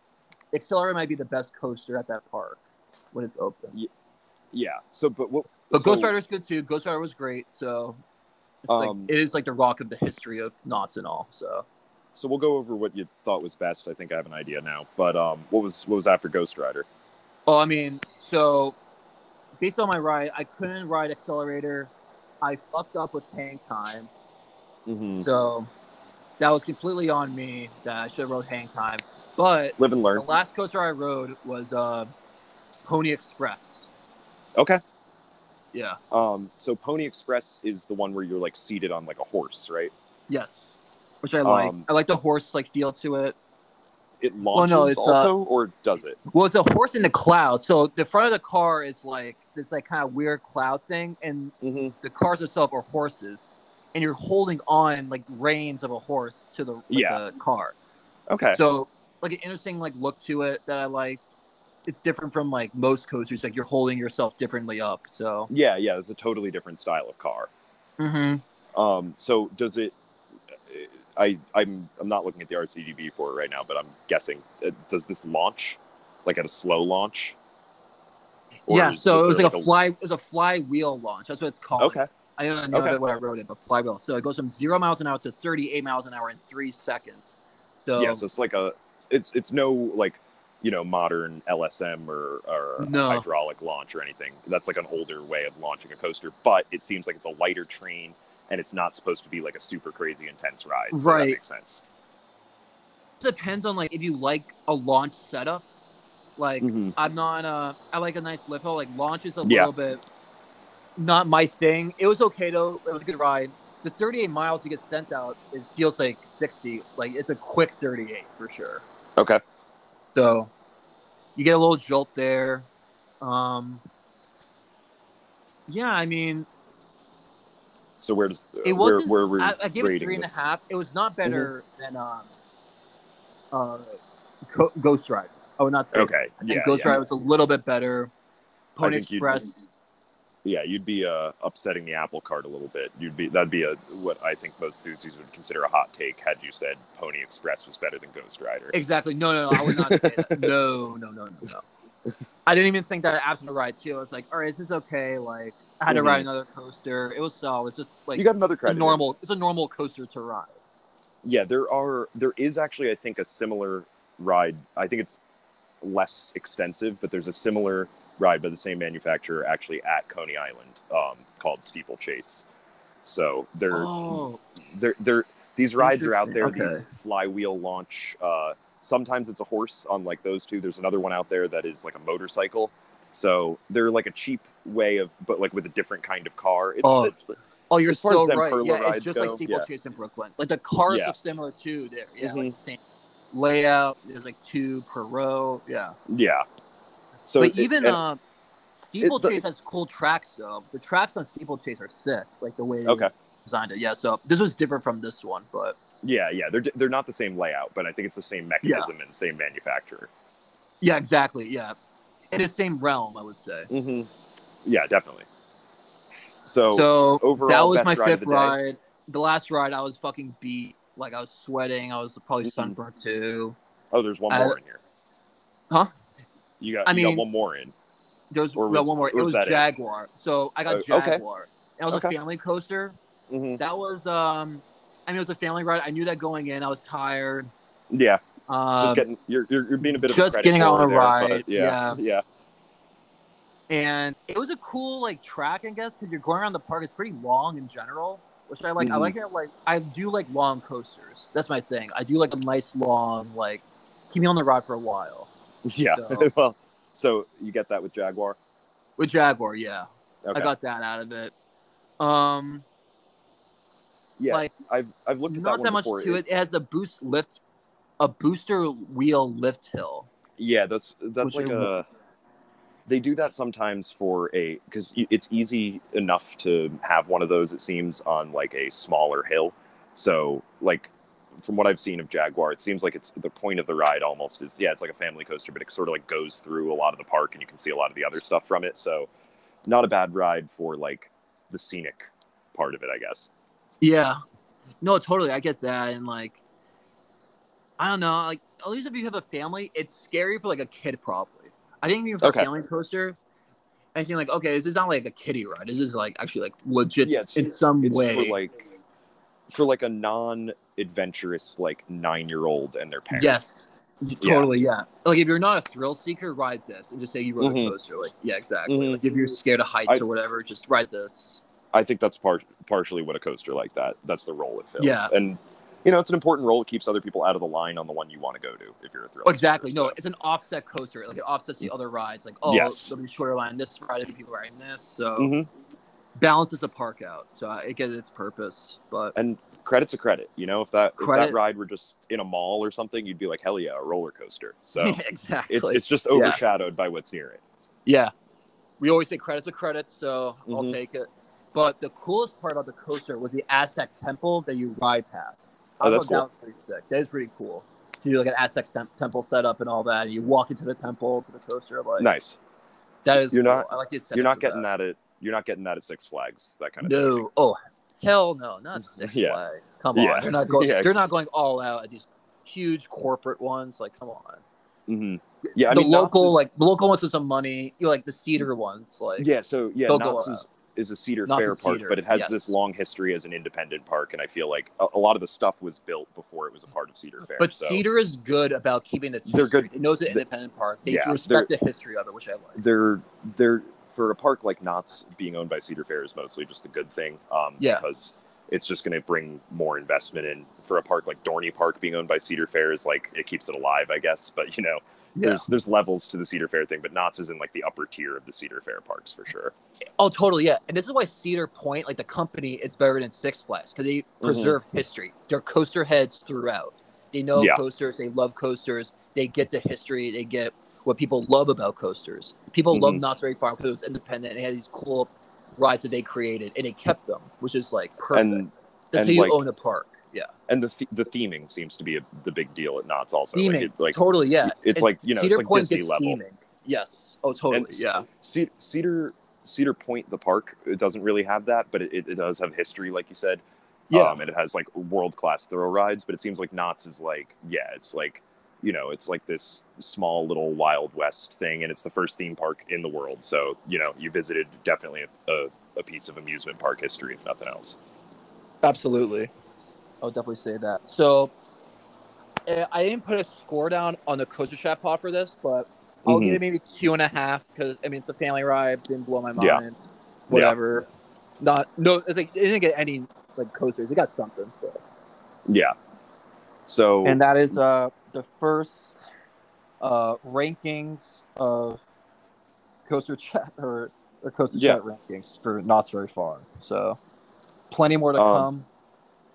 Accelerator might be the best coaster at that park when it's open. Yeah. So, but what? But so, Ghost Rider's good too. Ghost Rider was great. So it's Um, like it is like the rock of the history of Knott's and all. So So we'll go over what you thought was best. I think I have an idea now. But um, what was what was after Ghost Rider? oh, I mean, so based on my ride, I couldn't ride Accelerator. I fucked up with hang time. Mm-hmm. So that was completely on me that I should have rode hang time. But Live and learn. the last coaster I rode was uh, Pony Express. Okay. Yeah. Um, so Pony Express is the one where you're like seated on like a horse, right? Yes. Which I liked. Um, I like the horse like feel to it. It Well, launches no, it's, uh, also, or does it? Well, it's a horse in the cloud. So the front of the car is like this like kind of weird cloud thing, and Mm-hmm. the cars themselves are horses, and you're holding on like reins of a horse to the, like, Yeah. the car. Okay. So like an interesting like look to it that I liked. It's different from like most coasters. Like you're holding yourself differently up. So. yeah, yeah. It's a totally different style of car. Mm-hmm. Um, so does it? I I'm I'm not looking at the RCDB for it right now, but I'm guessing uh, does this launch like at a slow launch? Or Yeah. is- So is it was there like a fly. It was a flywheel launch. That's what it's called. Okay. I don't know Okay. what I wrote it, but flywheel. So it goes from zero miles an hour to 38 miles an hour in three seconds. So yeah, so it's like a it's it's no like you know modern LSM or, or No. hydraulic launch or anything. That's like an older way of launching a coaster, but it seems like it's a lighter train and it's not supposed to be like a super crazy intense ride. So Right. that makes sense. depends on like if you like a launch setup. Like Mhm. I'm not uh I like a nice lift hill. Like launch is a Yeah. little bit not my thing. It was okay though. It was a good ride. The 38 miles to get sent out is feels like 60. Like it's a quick 38 for sure. Okay. So you get a little jolt there. Um Yeah, I mean, So where does It where wasn't- where we're I, I gave it three and this? Mm-hmm. half. It was not better than um, uh, Co- Ghost Rider. I would not say. Okay. I think Yeah, Ghost yeah. Rider was a little bit better. Pony think you'd- Express. Yeah, you'd be uh, upsetting the apple cart a little bit. You'd be that'd be a what I think most enthusiasts would consider a hot take had you said Pony Express was better than Ghost Rider. Exactly. No, no, no. I would not say that. No, no, no, no, no. I didn't even think that after the ride too. I was like, all right, is this is okay. Like, I had to Mhm. ride another coaster. It was solid. It's just like you got another it's a normal. It's a normal coaster to ride. Yeah, there are there is actually I think a similar ride. I think it's less extensive, but there's a similar ride by the same manufacturer actually at Coney Island um, called Steeplechase. So they're Oh, they're they're these rides are out there. Interesting, These flywheel launch. Uh, sometimes it's a horse on like those two. There's another one out there that is like a motorcycle. So they're like a cheap way of, but like with a different kind of car. It's Oh, it- oh, you're so right. Yeah, it's just go, like Steeplechase yeah. Chase in Brooklyn. Like the cars Yeah. look similar too. There, yeah, like Mhm. the same layout. There's like two per row. Yeah, yeah. So but it- even and- uh, Steeplechase the- has cool tracks though. The tracks on Steeplechase are sick. Like the way they Okay. designed it. Yeah, so this was different from this one, but yeah, yeah, they're they're not the same layout, but I think it's the same mechanism and same manufacturer. yeah, exactly. Yeah, in the same realm, I would say. Mm-hmm. Yeah, definitely. So, So overall, that was my ride fifth the ride. The last ride, I was fucking beat. Like I was sweating. I was probably Mhm. sunburnt too. oh, there's one I- more in here. Huh? You got I you mean- got one more in. There's Or no, was- one more. It was was that it? Jaguar. So I got Oh, okay. Jaguar. It was Okay. a family coaster. hmm That was um. I mean, it was a family ride. I knew that going in. I was tired. Yeah, Um, just getting you're, you're you're being a bit of just a getting on a there, ride, but Yeah, yeah, and it was a cool like track, I guess, because you're going around the park. It's pretty long in general, which I like. I Mhm. like it. Like I do like long coasters. That's my thing. I do like a nice long like keep me on the ride for a while. yeah. So- well, so you get that with Jaguar. With Jaguar, yeah, Okay. I got that out of it. Um, yeah, like I've I've looked at not that, that much before. to it. It has a boost lift, a booster wheel lift hill. Yeah, that's that's like a. They do that sometimes for a because it's easy enough to have one of those. It seems on like a smaller hill. So like from what I've seen of Jaguar, it seems like it's the point of the ride almost is yeah, it's like a family coaster, but it sort of like goes through a lot of the park and you can see a lot of the other stuff from it. So not a bad ride for like the scenic part of it, I guess. Yeah, no, totally. I get that, and like, I don't know. Like, at least if you have a family, it's scary for like a kid, probably. I think even for Okay. a family coaster, I think like, okay, this is not like a kiddie ride. This is like actually like legit Yeah, it's- in some It's way. for like for like a non-adventurous like nine-year-old and their parents. yes, totally. Yeah. Like if you're not a thrill seeker, ride this, and just say you rode Mhm. a coaster. Like, yeah, exactly. Mhm. Like if you're scared of heights I- or whatever, just ride this. I think that's part partially what a coaster like that. That's the role it fills. Yeah. and you know it's an important role. It keeps other people out of the line on the one you want to go to if you're a thrill. Exactly. seeker, No, so- it's an offset coaster. Like it offsets the other rides. Like, oh, Yes. there'll be shorter line this ride, there'll be people riding this. So Mhm. balances the park out. So it gets its purpose. But And credit's a credit. You know, if that if that ride were just in a mall or something, you'd be like, hell yeah, a roller coaster. So exactly. it's it's just Yeah. overshadowed by what's near it. yeah. We always say credits are credits, so I'll Mhm. take it. But the coolest part about the coaster was the Aztec Temple that you ride past. Oh, that's cool. That was pretty sick. That is pretty cool. To do like an Aztec tem- temple setup and all that, and you walk into the temple to the coaster. Like Nice. that is. You're cool. not- I like the aesthetics You're not getting that. at you're not getting that at Six Flags. That kind of thing. No. Oh, hell no, not Six Yeah. Flags. Come on, Yeah. they're not going. Yeah. They're not going all out at these huge corporate ones. Like, come on. Mm-hmm. Yeah, I the mean, local, is- like the local ones with some money. You know, like the cedar ones. Like, Yeah, so yeah, They'll Knott's is, is a Cedar Knott's Fair is park, Cedar, but it has yes. this long history as an independent park, and I feel like a, a lot of the stuff was built before it was a part of Cedar Fair. But so Cedar is good about keeping its. They're good. It knows it's an independent park. They yeah, respect the history of it, which I like. they're they're for a park like Knott's being owned by Cedar Fair is mostly just a good thing. Um, Yeah. because it's just going to bring more investment in. For a park like Dorney Park being owned by Cedar Fair is like it keeps it alive, I guess. But you know, Yeah. there's there's levels to the Cedar Fair thing, but Knott's is in like the upper tier of the Cedar Fair parks for sure. Oh, totally. Yeah, and this is why Cedar Point, like the company, is better than Six Flags because they Mm-hmm. preserve history. They're coaster heads throughout. They know Yeah. coasters. They love coasters. They get the history. They get what people love about coasters. People love Mhm. Knott's Berry Farm because it was independent. It had these cool rides that they created, and they kept them, which is like perfect. And That's and, how you like, own a park. Yeah, and the th- the theming seems to be a, the big deal at Knott's also. Like, theming. it- like totally. Yeah, it's And like, you know, it's like Point Disney level. theming. Yes. Oh, totally. And yeah. Ce- Cedar Cedar Point, the park, it doesn't really have that, but it, it does have history, like you said. Yeah. Um, and it has like world class thrill rides, but it seems like Knott's is like, yeah, it's like, you know, it's like this small little Wild West thing, and it's the first theme park in the world. So, you know, you visited definitely a, a, a piece of amusement park history, if nothing else. Absolutely. I would definitely say that. So, uh, I didn't put a score down on the coaster chat pod for this, but I'll Mhm. give it maybe two and a half because I mean it's a family ride. Didn't blow my mind. Yeah. Whatever. Not no. It's like it didn't get any like coasters. It got something. So Yeah. So and that is uh the first uh rankings of coaster chat or or coaster Yeah. chat rankings for Knott's Berry Farm. So plenty more to Um, come.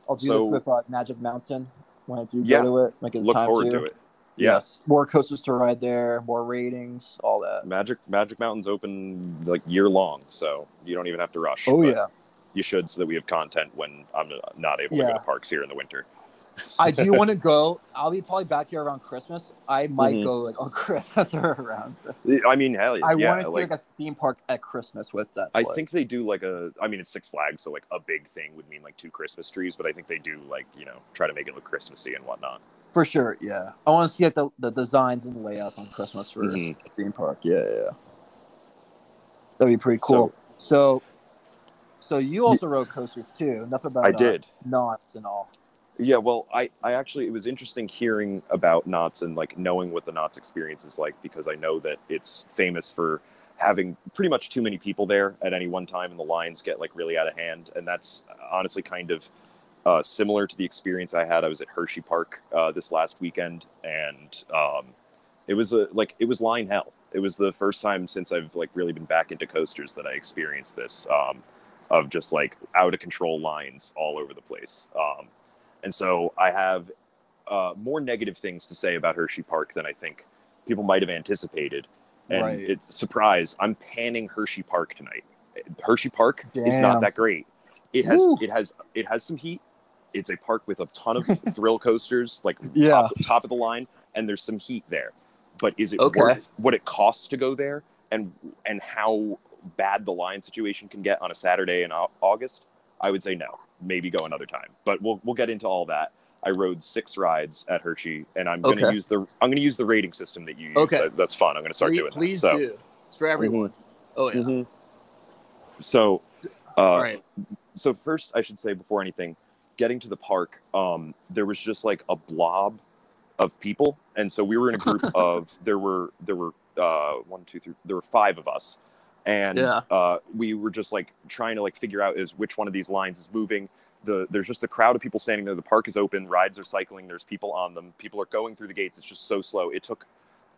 I'll do so- this with uh, Magic Mountain when I do Yeah. go to it. It look time forward to it. Yeah. Yes, more coasters to ride there, more ratings, all that. Magic Magic Mountain's open like year long, so you don't even have to rush. Oh yeah, you should, so that we have content when I'm not able to go to parks here in the winter. I do want to go. I'll be probably back here around Christmas. I might Mhm. go like on Christmas or around. I mean, hell yeah! I yeah! want to see like, like a theme park at Christmas with that. I think they do like a. I mean, it's Six Flags, so like a big thing would mean like two Christmas trees, but I think they do like you know try to make it look Christmassy and whatnot. for sure. Yeah, I want to see like the, the designs and layouts on Christmas for Mhm. the theme park. Yeah, yeah. That'd be pretty cool. So, so, you also rode coasters too. Enough about I uh, did. Knott's and all. Yeah, well, I, I actually it was interesting hearing about Knott's and like knowing what the Knott's experience is like because I know that it's famous for having pretty much too many people there at any one time and the lines get like really out of hand and that's honestly kind of uh, similar to the experience I had. I was at Hershey Park uh, this last weekend and um, it was a like it was line hell. It was the first time since I've like really been back into coasters that I experienced this um, of just like out of control lines all over the place. Um, and so I have uh, more negative things to say about Hershey Park than I think people might have anticipated. And Right. it's surprise, I'm panning Hershey Park tonight. Hershey Park is not that great. It has Woo. it has it has some heat. It's a park with a ton of thrill coasters, like Yeah. top, top of the line, and there's some heat there. But is it Okay. worth what it costs to go there, and and how bad the line situation can get on a Saturday in August? I would say no. Maybe go another time. But we'll we'll get into all that. I rode six rides at Hershey, and I'm going to Okay. use the I'm going to use the rating system that you use. Okay. That- that's fun. I'm going to start please, doing that. please So, do. It's for everyone. Oh yeah. mhm. So, uh, All right. so first I should say before anything, getting to the park, um, there was just like a blob of people, and so we were in a group of there were there were uh, one two three there were five of us, and Yeah. uh, we were just like trying to like figure out is which one of these lines is moving. The there's just a crowd of people standing there. The park is open. Rides are cycling. There's people on them. People are going through the gates. It's just so slow. It took.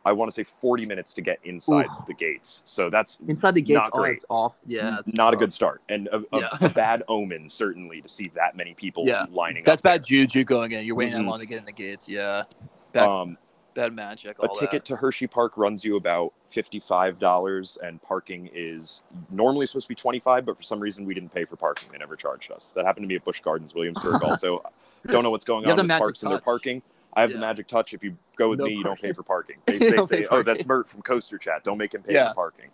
I want to say 40 minutes to get inside Ooh. the gates. So that's Inside the gates, not oh, great. it's off. Yeah, it's not a good start and a, a, Yeah. bad omen certainly to see that many people Yeah. lining That's up that's bad juju going in. You're waiting that Mhm. long to get in the gates. Yeah, there. bad, um, bad magic. a ticket that. to hershey park runs you about $55 and parking is normally supposed to be 25 but for some reason we didn't pay for parking. They never charged us. That happened to me at busch gardens williamsburg also. Don't know what's going You on with parks and their parking. I have the magic touch. If you go with No me you don't pay for parking. They, they say pay oh that's mert from coaster chat. Don't make him pay Yeah. for parking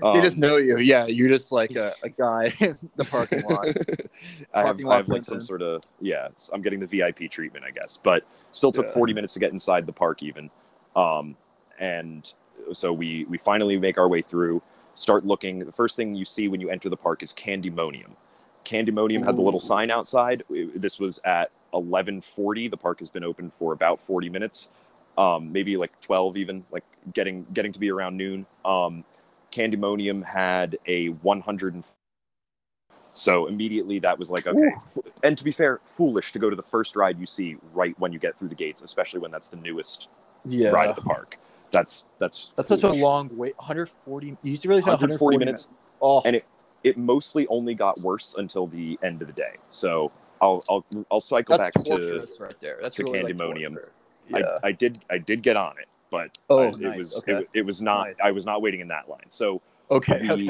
they just Um, know you. Yeah, you're just like a, a guy in the parking lot. I have, Parking I have like some sort of yeah. I'm getting the VIP treatment, I guess, but still took Yeah. 40 minutes to get inside the park even. Um, and so we we finally make our way through. Start looking. The first thing you see when you enter the park is Candymonium. Candymonium had the little sign outside. This was at 11:40. The park has been open for about 40 minutes, um, maybe like 12 even, like getting getting to be around noon. Um, Candymonium had a 100 and so immediately that was like okay. And to be fair foolish to go to the first ride you see right when you get through the gates especially when that's the newest Yeah, ride at the park. That's that's that's such a long wait. 140. You used to really say 140 minutes. Oh, and it it mostly only got worse until the end of the day. So i'll i'll i'll cycle that's back to torturous right there. That's to really like Yeah. I, I did i did get on it but Oh, I- it nice. was Okay. it, it was not Nice. i was not waiting in that line so okay. the- Okay.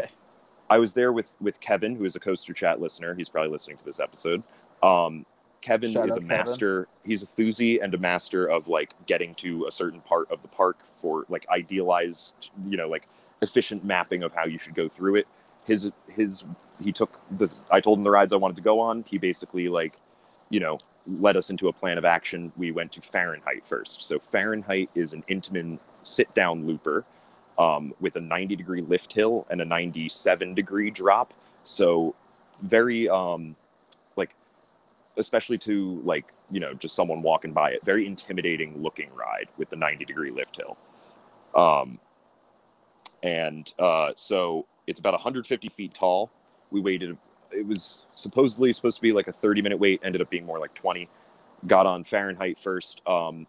I was there with with Kevin, who is a Coaster Chat listener. He's probably listening to this episode. Um, Kevin Shout is a out, Kevin. master. He's a thuzy and a master of like getting to a certain part of the park for like idealized, you know, like efficient mapping of how you should go through it. His his he took the. I told him the rides I wanted to go on. He basically like, you know, led us into a plan of action. We went to Fahrenheit first. So Fahrenheit is an Intamin sit down looper um, with a 90 degree lift hill and a 97 degree drop. So very um, like especially to like you know just someone walking by it. Very intimidating looking ride with the 90 degree lift hill. Um, and uh, so it's about 150 feet tall. We waited. It was supposedly supposed to be like a 30 minute wait. Ended up being more like 20. Got on Fahrenheit first. Um,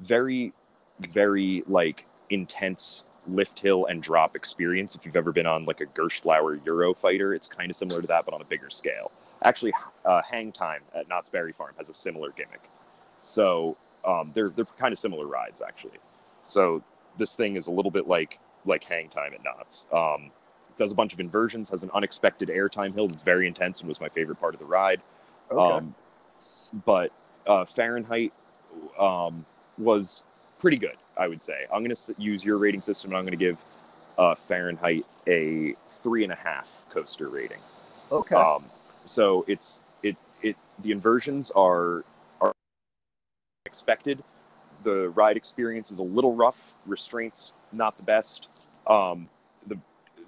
very, very like intense lift hill and drop experience. If you've ever been on like a Gerstlauer Eurofighter, it's kind of similar to that, but on a bigger scale. Actually, uh, Hang Time at Knott's Berry Farm has a similar gimmick. So um, they're they're kind of similar rides actually. So this thing is a little bit like like Hang Time at Knott's. Um, does a bunch of inversions, has an unexpected airtime hill that's very intense and was my favorite part of the ride. Okay. Um, but uh, Fahrenheit um, was pretty good, I would say. I'm going to use your rating system and I'm going to give uh, Fahrenheit a three and a half coaster rating. okay. Um, so it's it it the inversions are are expected. The ride experience is a little rough. Restraints not the best. Um,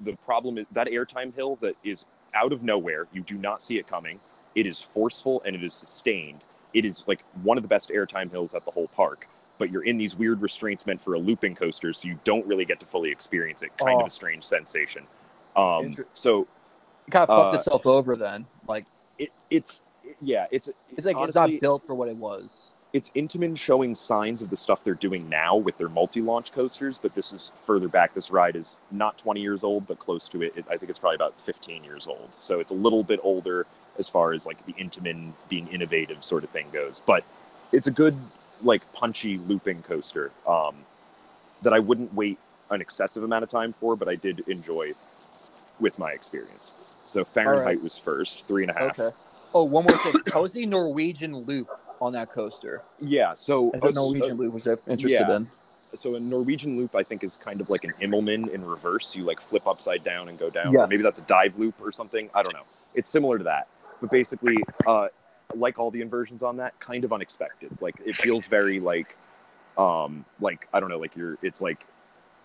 the problem is that airtime hill that is out of nowhere. You do not see it coming. It is forceful and it is sustained. It is like one of the best airtime hills at the whole park. But you're in these weird restraints meant for a looping coaster, so you don't really get to fully experience it. Kind Oh. of a strange sensation. Um, so It kind of fucked uh, itself over then. Like it, it's yeah, it's it's like it's not built for what it was. It's Intamin showing signs of the stuff they're doing now with their multi-launch coasters, but this is further back. This ride is not 20 years old, but close to it. it. I think it's probably about 15 years old. So it's a little bit older as far as like the Intamin being innovative sort of thing goes. But it's a good, like punchy looping coaster um, that I wouldn't wait an excessive amount of time for, but I did enjoy with my experience. So Fahrenheit was first, three and a half. Okay. Oh, one more thing. The Norwegian loop on that coaster? Yeah. So The uh, Norwegian loop was interested yeah. in. so a Norwegian loop, I think, is kind of like an Immelman in reverse. You like flip upside down and go down. Yes. Maybe that's a dive loop or something. I don't know. It's similar to that, but basically, uh, like all the inversions on that, kind of unexpected. Like it feels very like, um, like I don't know, like you're. It's like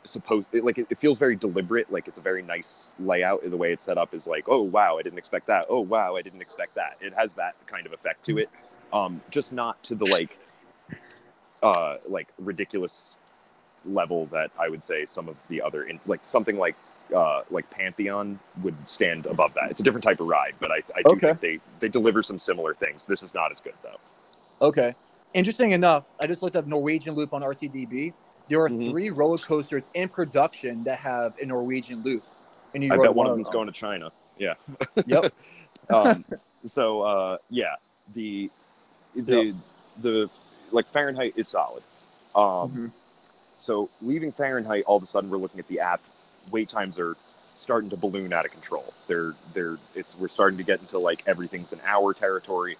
supposed. It, like it, it feels very deliberate. Like it's a very nice layout. The way it's set up is like, oh wow, I didn't expect that. Oh wow, I didn't expect that. It has that kind of effect to it. Um, just not to the like, uh, like ridiculous level that I would say some of the other in, like something like uh, like Pantheon would stand above that. It's a different type of ride, but I, I do Okay. think they they deliver some similar things. This is not as good though. Okay. Interesting enough, I just looked up Norwegian loop on RCDB. There are Mhm. three roller coasters in production that have a Norwegian loop. And you I bet one of them. them's going to China. Yeah. Yep. um, so uh, yeah, the the Yep. the like Fahrenheit is solid. Um, Mhm. So leaving Fahrenheit, all of a sudden we're looking at the app. Wait times are starting to balloon out of control. They're they're it's we're starting to get into like everything's an hour territory.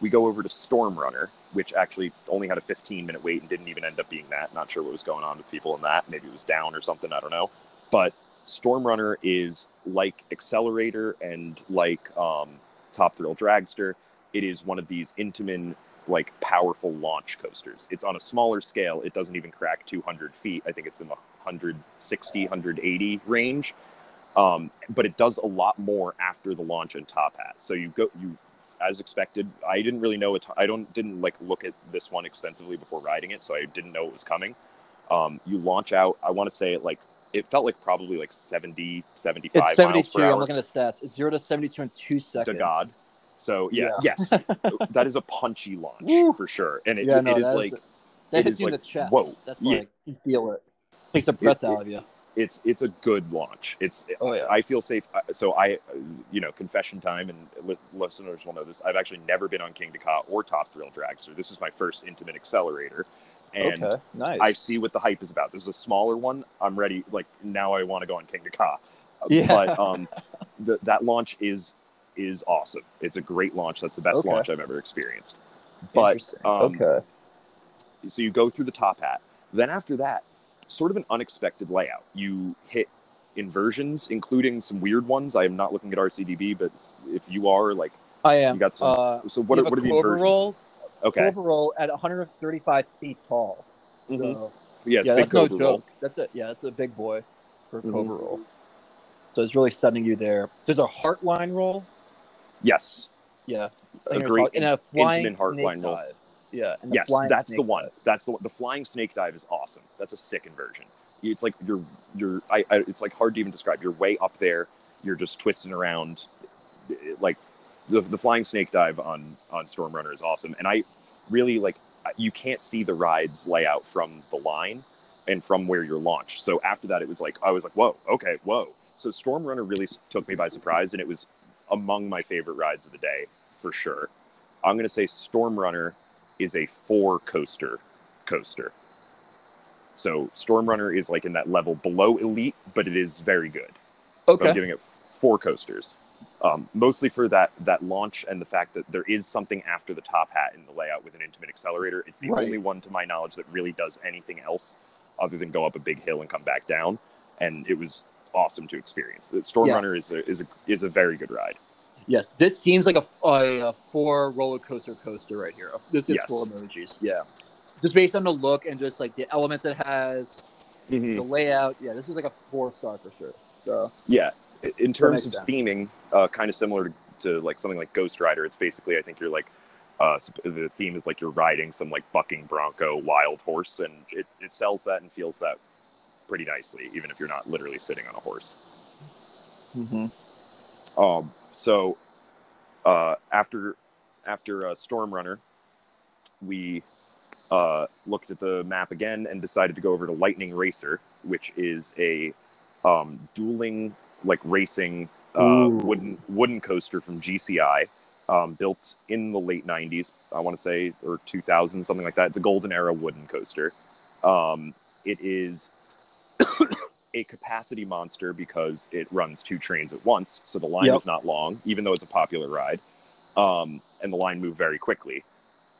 We go over to Storm Runner, which actually only had a 15 minute wait and didn't even end up being that. Not sure what was going on with people in that. Maybe it was down or something. I don't know. But Storm Runner is like Accelerator and like um, Top Thrill Dragster. It is one of these Intamin like powerful launch coasters. It's on a smaller scale. It doesn't even crack 200 feet. I think it's in the 160, 180 range. Um, but it does a lot more after the launch and top hat. So you go, you, as expected. I didn't really know it. I don't didn't like look at this one extensively before riding it, so I didn't know it was coming. Um, you launch out. I want to say it like it felt like probably like 70, 75 It's miles 72. per hour. I'm looking at stats. It's 0 to 72 in two seconds. To God. So yeah, Yeah. yes, that is a punchy launch Woo. for sure, and it, Yeah, it no, is that is- like That it hits is you in like, the chest. whoa. That's Yeah. like, you feel it. Takes the breath It- out of you. it's it's a good launch. It's Oh, yeah. I feel safe. So I, you know, confession time, and li- listeners will know this. I've actually never been on Kingda Ka or Top Thrill Dragster. This is my first Intamin accelerator, and okay, nice. I see what the hype is about. This is a smaller one. I'm ready. Like now, I want to go on Kingda Ka. Yeah. But um, the, that launch is is awesome. It's a great launch. That's the best Okay. launch I've ever experienced. But um, okay. so you go through the top hat. Then after that, sort of an unexpected layout. You hit inversions, including some weird ones. I am not looking at RCDB, but if you are, like, I am. you got some. uh, so what are, what are the inversions? roll. Okay, Cobra roll at 135 feet tall. Mhm. So yeah, it's yeah, big that's no joke. roll. That's a yeah, that's a big boy for a Mhm. cobra roll. So it's really setting you there. There's a heartline roll. Yes, Yeah, I A think you're great talking- and a flying snake roll. dive. Yeah, and yes, that's the one. dive. That's the one. The flying snake dive is awesome. That's a sick inversion. It's like you're you're. I, I it's like hard to even describe. You're way up there. You're just twisting around. Like the the flying snake dive on on Storm Runner is awesome. And I really like. You can't see the rides layout from the line and from where you're launched. So after that, it was like I was like, whoa, okay, whoa. So Storm Runner really took me by surprise, and it was among my favorite rides of the day for sure. I'm gonna say Storm Runner is a four coaster coaster. So Storm Runner is like in that level below elite, but it is very good. So Okay. I'm giving it four coasters. Um, mostly for that that launch and the fact that there is something after the top hat in the layout with an Intamin accelerator. It's the Right. only one to my knowledge that really does anything else other than go up a big hill and come back down. And it was awesome to experience. The Storm Yeah. Runner is a is a is a very good ride. Yes, this seems like a, a, a four roller coaster coaster right here. This is Yes. four emojis. Yeah, just based on the look and just like the elements it has, Mm-hmm. the layout. Yeah, this is like a four star for sure. So Yeah, in terms of sense. theming, uh, kind of similar to, to like something like Ghost Rider. It's basically I think you're like uh, the theme is like you're riding some like bucking bronco wild horse, and it, it sells that and feels that pretty nicely, even if you're not literally sitting on a horse. Um, so uh, after after uh, Storm Runner, we uh, looked at the map again and decided to go over to Lightning Racer, which is a um, dueling like racing uh, wooden wooden coaster from GCI. Um, built in the late 90s, I want to say, or 2000, something like that. It's a golden era wooden coaster. Um, it is a capacity monster because it runs two trains at once, so the line Yep. is not long, even though it's a popular ride, um, and the line moved very quickly.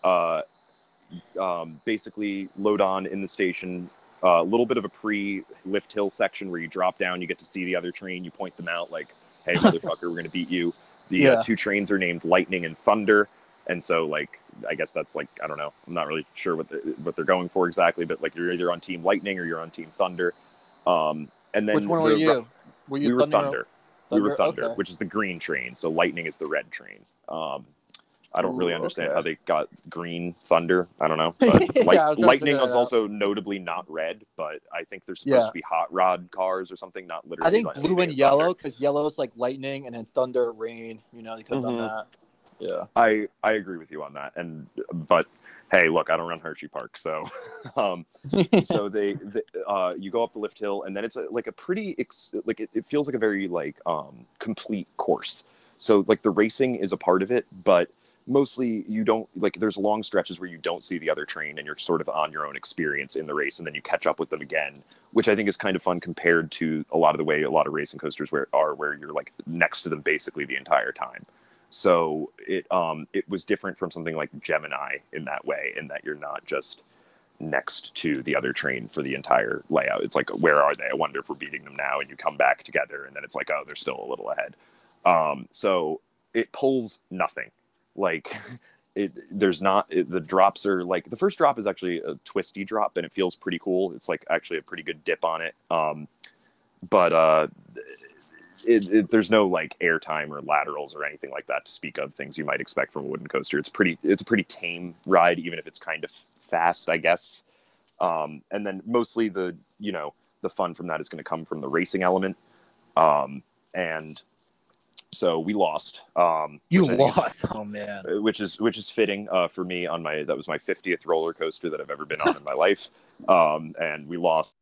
Uh, um, basically, load on in the station. A little bit of a pre-lift hill section where you drop down, you get to see the other train, you point them out like, "Hey, motherfucker, we're gonna beat you." The Yeah. uh, two trains are named Lightning and Thunder, and so like I guess that's like I don't know. I'm not really sure what the, what they're going for exactly, but like you're either on Team Lightning or you're on Team Thunder. Um, and then which one were you? Were you we were Thunder. We were Thunder, Okay. which is the green train. So Lightning is the red train. Um, I don't really understand okay. how they got green Thunder. I don't know. But Yeah, I was Lightning was also notably not red, but I think they're supposed Yeah. to be hot rod cars or something, not literally. I think blue and yellow because yellow is like lightning and then thunder, rain. You know, they could have Mhm. done that. Yeah. I I agree with you on that. And but hey, look, I don't run Hershey Park, so um, so they, the uh, you go up the lift hill, and then it's a, like a pretty ex- like it, it feels like a very like um, complete course. So like the racing is a part of it, but mostly you don't like there's long stretches where you don't see the other train and you're sort of on your own experience in the race and then you catch up with them again which i think is kind of fun compared to a lot of the way a lot of racing coasters where are where you're like next to them basically the entire time so it um it was different from something like gemini in that way in that you're not just next to the other train for the entire layout. It's like where are they? I wonder if we're beating them now and you come back together and then it's like oh they're still a little ahead. Um so it pulls nothing. Like it there's not it, the drops are like the first drop is actually a twisty drop and it feels pretty cool. It's like actually a pretty good dip on it. Um but uh it, it, there's no like airtime or laterals or anything like that to speak of things you might expect from a wooden coaster it's pretty it's a pretty tame ride even if it's kind of fast i guess um and then mostly the you know the fun from that is going to come from the racing element um and so we lost um You is- lost. Oh man. uh, which is which is fitting uh, for me on my that was my 50th roller coaster that I've ever been on in my life, um, and we lost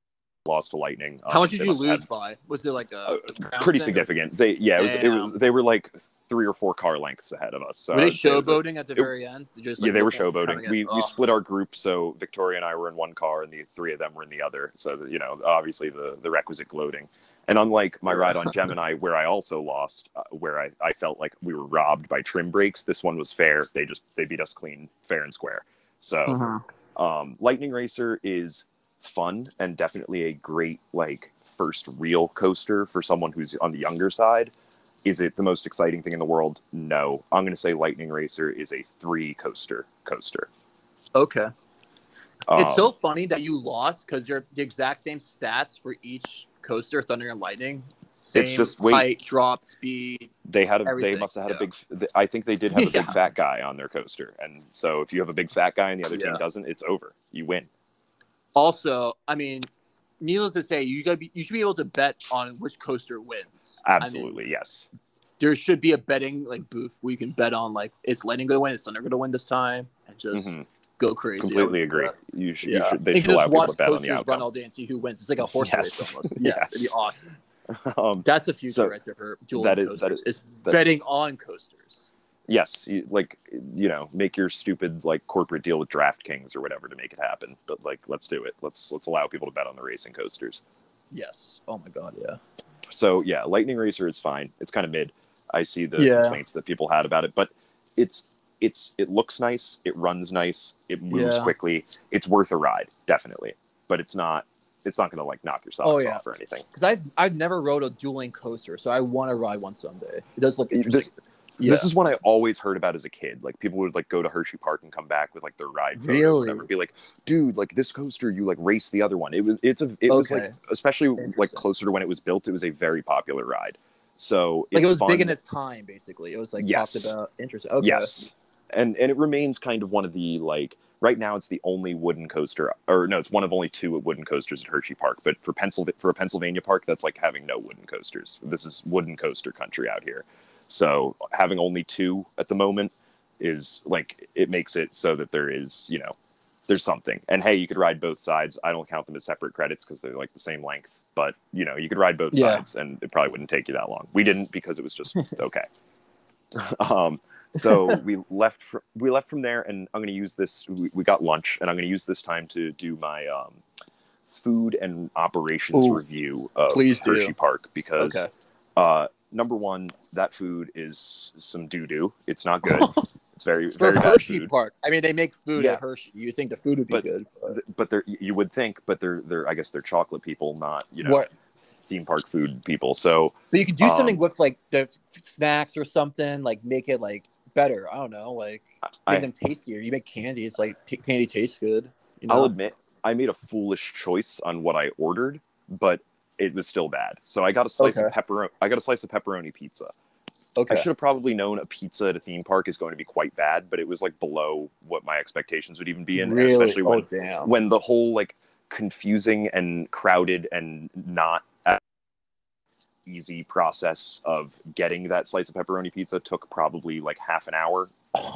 lost to lightning. How Um, much did you lose by? Was there like a Uh, ground Pretty or- significant. They yeah, it was, it was they were like three or four car lengths ahead of us. So Were they showboating at the it- very end? Just, yeah, they were looked at- trying to showboating. We, we oh. split our group, so Victoria and I were in one car, and the three of them were in the other. So you know, obviously the the requisite gloating. And unlike my ride on Gemini, where I also lost, uh, where I, I felt like we were robbed by trim brakes, this one was fair. They just they beat us clean, fair and square. So Mhm. um, Lightning Racer is fun and definitely a great like first real coaster for someone who's on the younger side. Is it the most exciting thing in the world? No. I'm going to say Lightning Racer is a three coaster coaster. Okay. it's Um, so funny that you lost because you're the exact same stats for each coaster, Thunder and Lightning. Same just wait. height, drop speed. They had a, they must have had yeah. a big. I think they did have a big Yeah. fat guy on their coaster, and so if you have a big fat guy and the other team doesn't, it's over. You win. Also, I mean, needless to say, you gotta be you should be able to bet on which coaster wins. I mean, Absolutely, yes. there should be a betting like booth where you can bet on like is Lightning gonna win, is Thunder gonna win this time, and just Mhm. go crazy. Completely agree. You should. Yeah. You should. They should allow people to bet on the coasters run all day and see who wins. It's like a horse Yes. race almost. Yes, it'd be awesome. Um, That's the future So, right there for dueling that is- coasters. that is- is betting on coasters. Yes, you, like you know, make your stupid like corporate deal with DraftKings or whatever to make it happen. But like, let's do it. Let's let's allow people to bet on the racing coasters. Yes. Oh my god, yeah. So yeah, Lightning Racer is fine. It's kind of mid. I see the Yeah. complaints that people had about it, but it's it's it looks nice. It runs nice. It moves Yeah. quickly. It's worth a ride, definitely. But it's not it's not going to like knock your socks Oh, yeah. off or anything. Because I've I've never rode a dueling coaster, so I want to ride one someday. It does look This- interesting. Yeah. This is one I always heard about as a kid. Like people would like go to Hershey Park and come back with like their ride photos or Really? whatever. Be like, dude, like this coaster, you like race the other one. It was it's a it was like especially like closer to when it was built. It was a very popular ride. So like it was big in its time, basically. It was like Yes. talked about interesting. Okay. Yes, and and it remains kind of one of the like right now it's the only wooden coaster, or no, it's one of only two wooden coasters at Hershey Park. But for Pennsylvania, for a Pennsylvania park, that's like having no wooden coasters. This is wooden coaster country out here. So having only two at the moment is like it makes it so that there is you know there's something. And hey, you could ride both sides. I don't count them as separate credits because they're like the same length. But you know, you could ride both Yeah. sides, and it probably wouldn't take you that long. We didn't because it was just okay. um, so we left. Fr- we left from there, and I'm going to use this. We, we got lunch, and I'm going to use this time to do my um, food and operations Ooh, review of please do. Hershey Park because Okay. uh, number one, that food is some doo doo. It's not good. it's very very bad Hershey food. Park, I mean, they make food Yeah. at Hershey. You think the food would be But- good? But But they're you would think, but they're they're I guess they're chocolate people, not you know what? theme park food people. So But you could do something um, with like the snacks or something, like make it like better. I don't know, like make I, them tastier. You make candy, it's like t- candy tastes good. You know? I'll admit I made a foolish choice on what I ordered, but it was still bad. So I got a slice of Okay. pepperoni. I got a slice of pepperoni pizza. Okay. I should have probably known a pizza at a theme park is going to be quite bad, but it was like below what my expectations would even be in, really? especially when oh damn. when the whole like confusing and crowded and not easy process of getting that slice of pepperoni pizza took probably like half an hour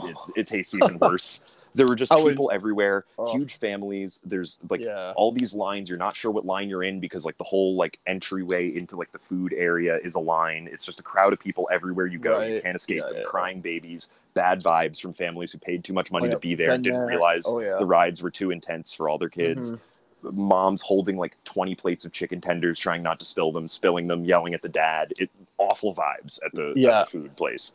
it, it tastes even worse there were just people everywhere Oh. huge families there's like yeah. all these lines you're not sure what line you're in because like the whole like entryway into like the food area is a line it's just a crowd of people everywhere you go you can't escape Yeah, them yeah. crying babies bad vibes from families who paid too much money Oh, yeah. to be there and didn't there. realize Oh, yeah. the rides were too intense for all their kids Mhm. moms holding like 20 plates of chicken tenders trying not to spill them spilling them yelling at the dad it awful vibes at the, at the food place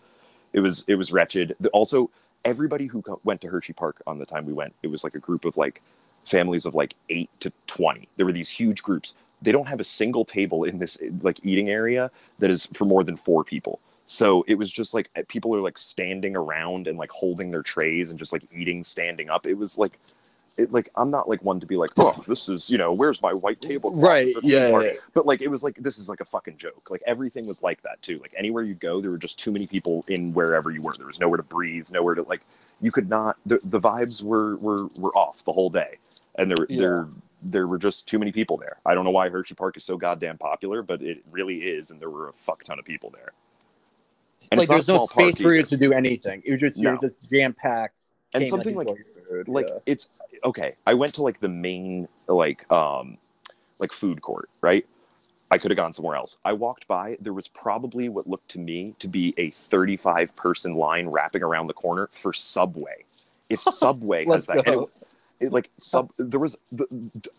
it was it was wretched also everybody who went to hershey park on the time we went it was like a group of like families of like 8 to 20 there were these huge groups. They don't have a single table in this like eating area that is for more than four people. So it was just like people are like standing around and like holding their trays and just like eating standing up. It was like it like i'm not like one to be like oh this is you know where's my white table Right, yeah, yeah. but like it was like this is like a fucking joke like everything was like that too like anywhere you go there were just too many people in wherever you were there was nowhere to breathe nowhere to like you could not the, the vibes were were were off the whole day and there Yeah. there there were just too many people there i don't know why hershey park is so goddamn popular but it really is and there were a fuck ton of people there and like there's no space for you to do anything. You're just you're just jam packed. And something like- like it's okay i went to like the main like um like food court right? I could have gone somewhere else. I walked by there was probably what looked to me to be a 35 person line wrapping around the corner for subway. If subway has that it, it, like sub there was the,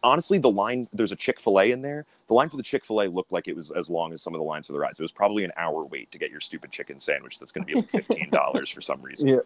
honestly the line there's a chick-fil-a in there. The line for the chick-fil-a looked like it was as long as some of the lines for the rides. It was probably an hour wait to get your stupid chicken sandwich that's going to be like $15 for some reason. Yeah.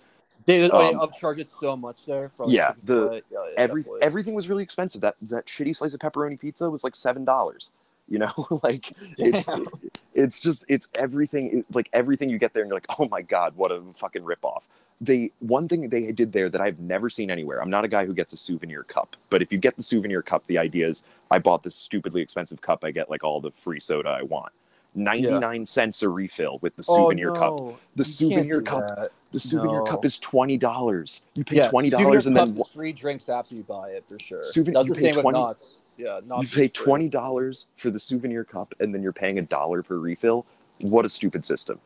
They, Um, upcharge it so much there. For yeah, the- yeah, yeah, every, definitely. everything was really expensive. That that shitty slice of pepperoni pizza was like seven dollars. You know, like it's Damn. it's just it's everything it- like everything you get there and you're like, oh my god, what a fucking ripoff. They one thing they did there that I've never seen anywhere. I'm not a guy who gets a souvenir cup, but if you get the souvenir cup, the idea is I bought this stupidly expensive cup, I get like all the free soda I want. 99 cents a refill with the Oh, souvenir cup. The You souvenir cup. that. The souvenir No. cup is twenty dollars. You pay Yeah, twenty dollars and then three drinks after you buy it for sure. Souvenir- That's the same with 20 Knott's. Yeah, you pay twenty dollars for the souvenir cup and then you're paying a dollar per refill. What a stupid system.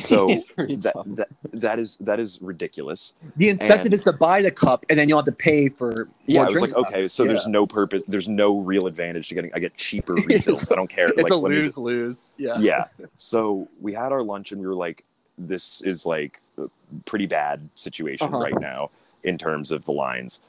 So that, that that is that is ridiculous. the incentive and- is to buy the cup, and then you will have to pay for. Yeah, I was like, okay, so there's no purpose, there's no real advantage to getting. I get cheaper refills. I don't care. It's like, a lose just- lose. Yeah. yeah. So we had our lunch and we were like, this is like a pretty bad situation Uh-huh. right now in terms of the lines.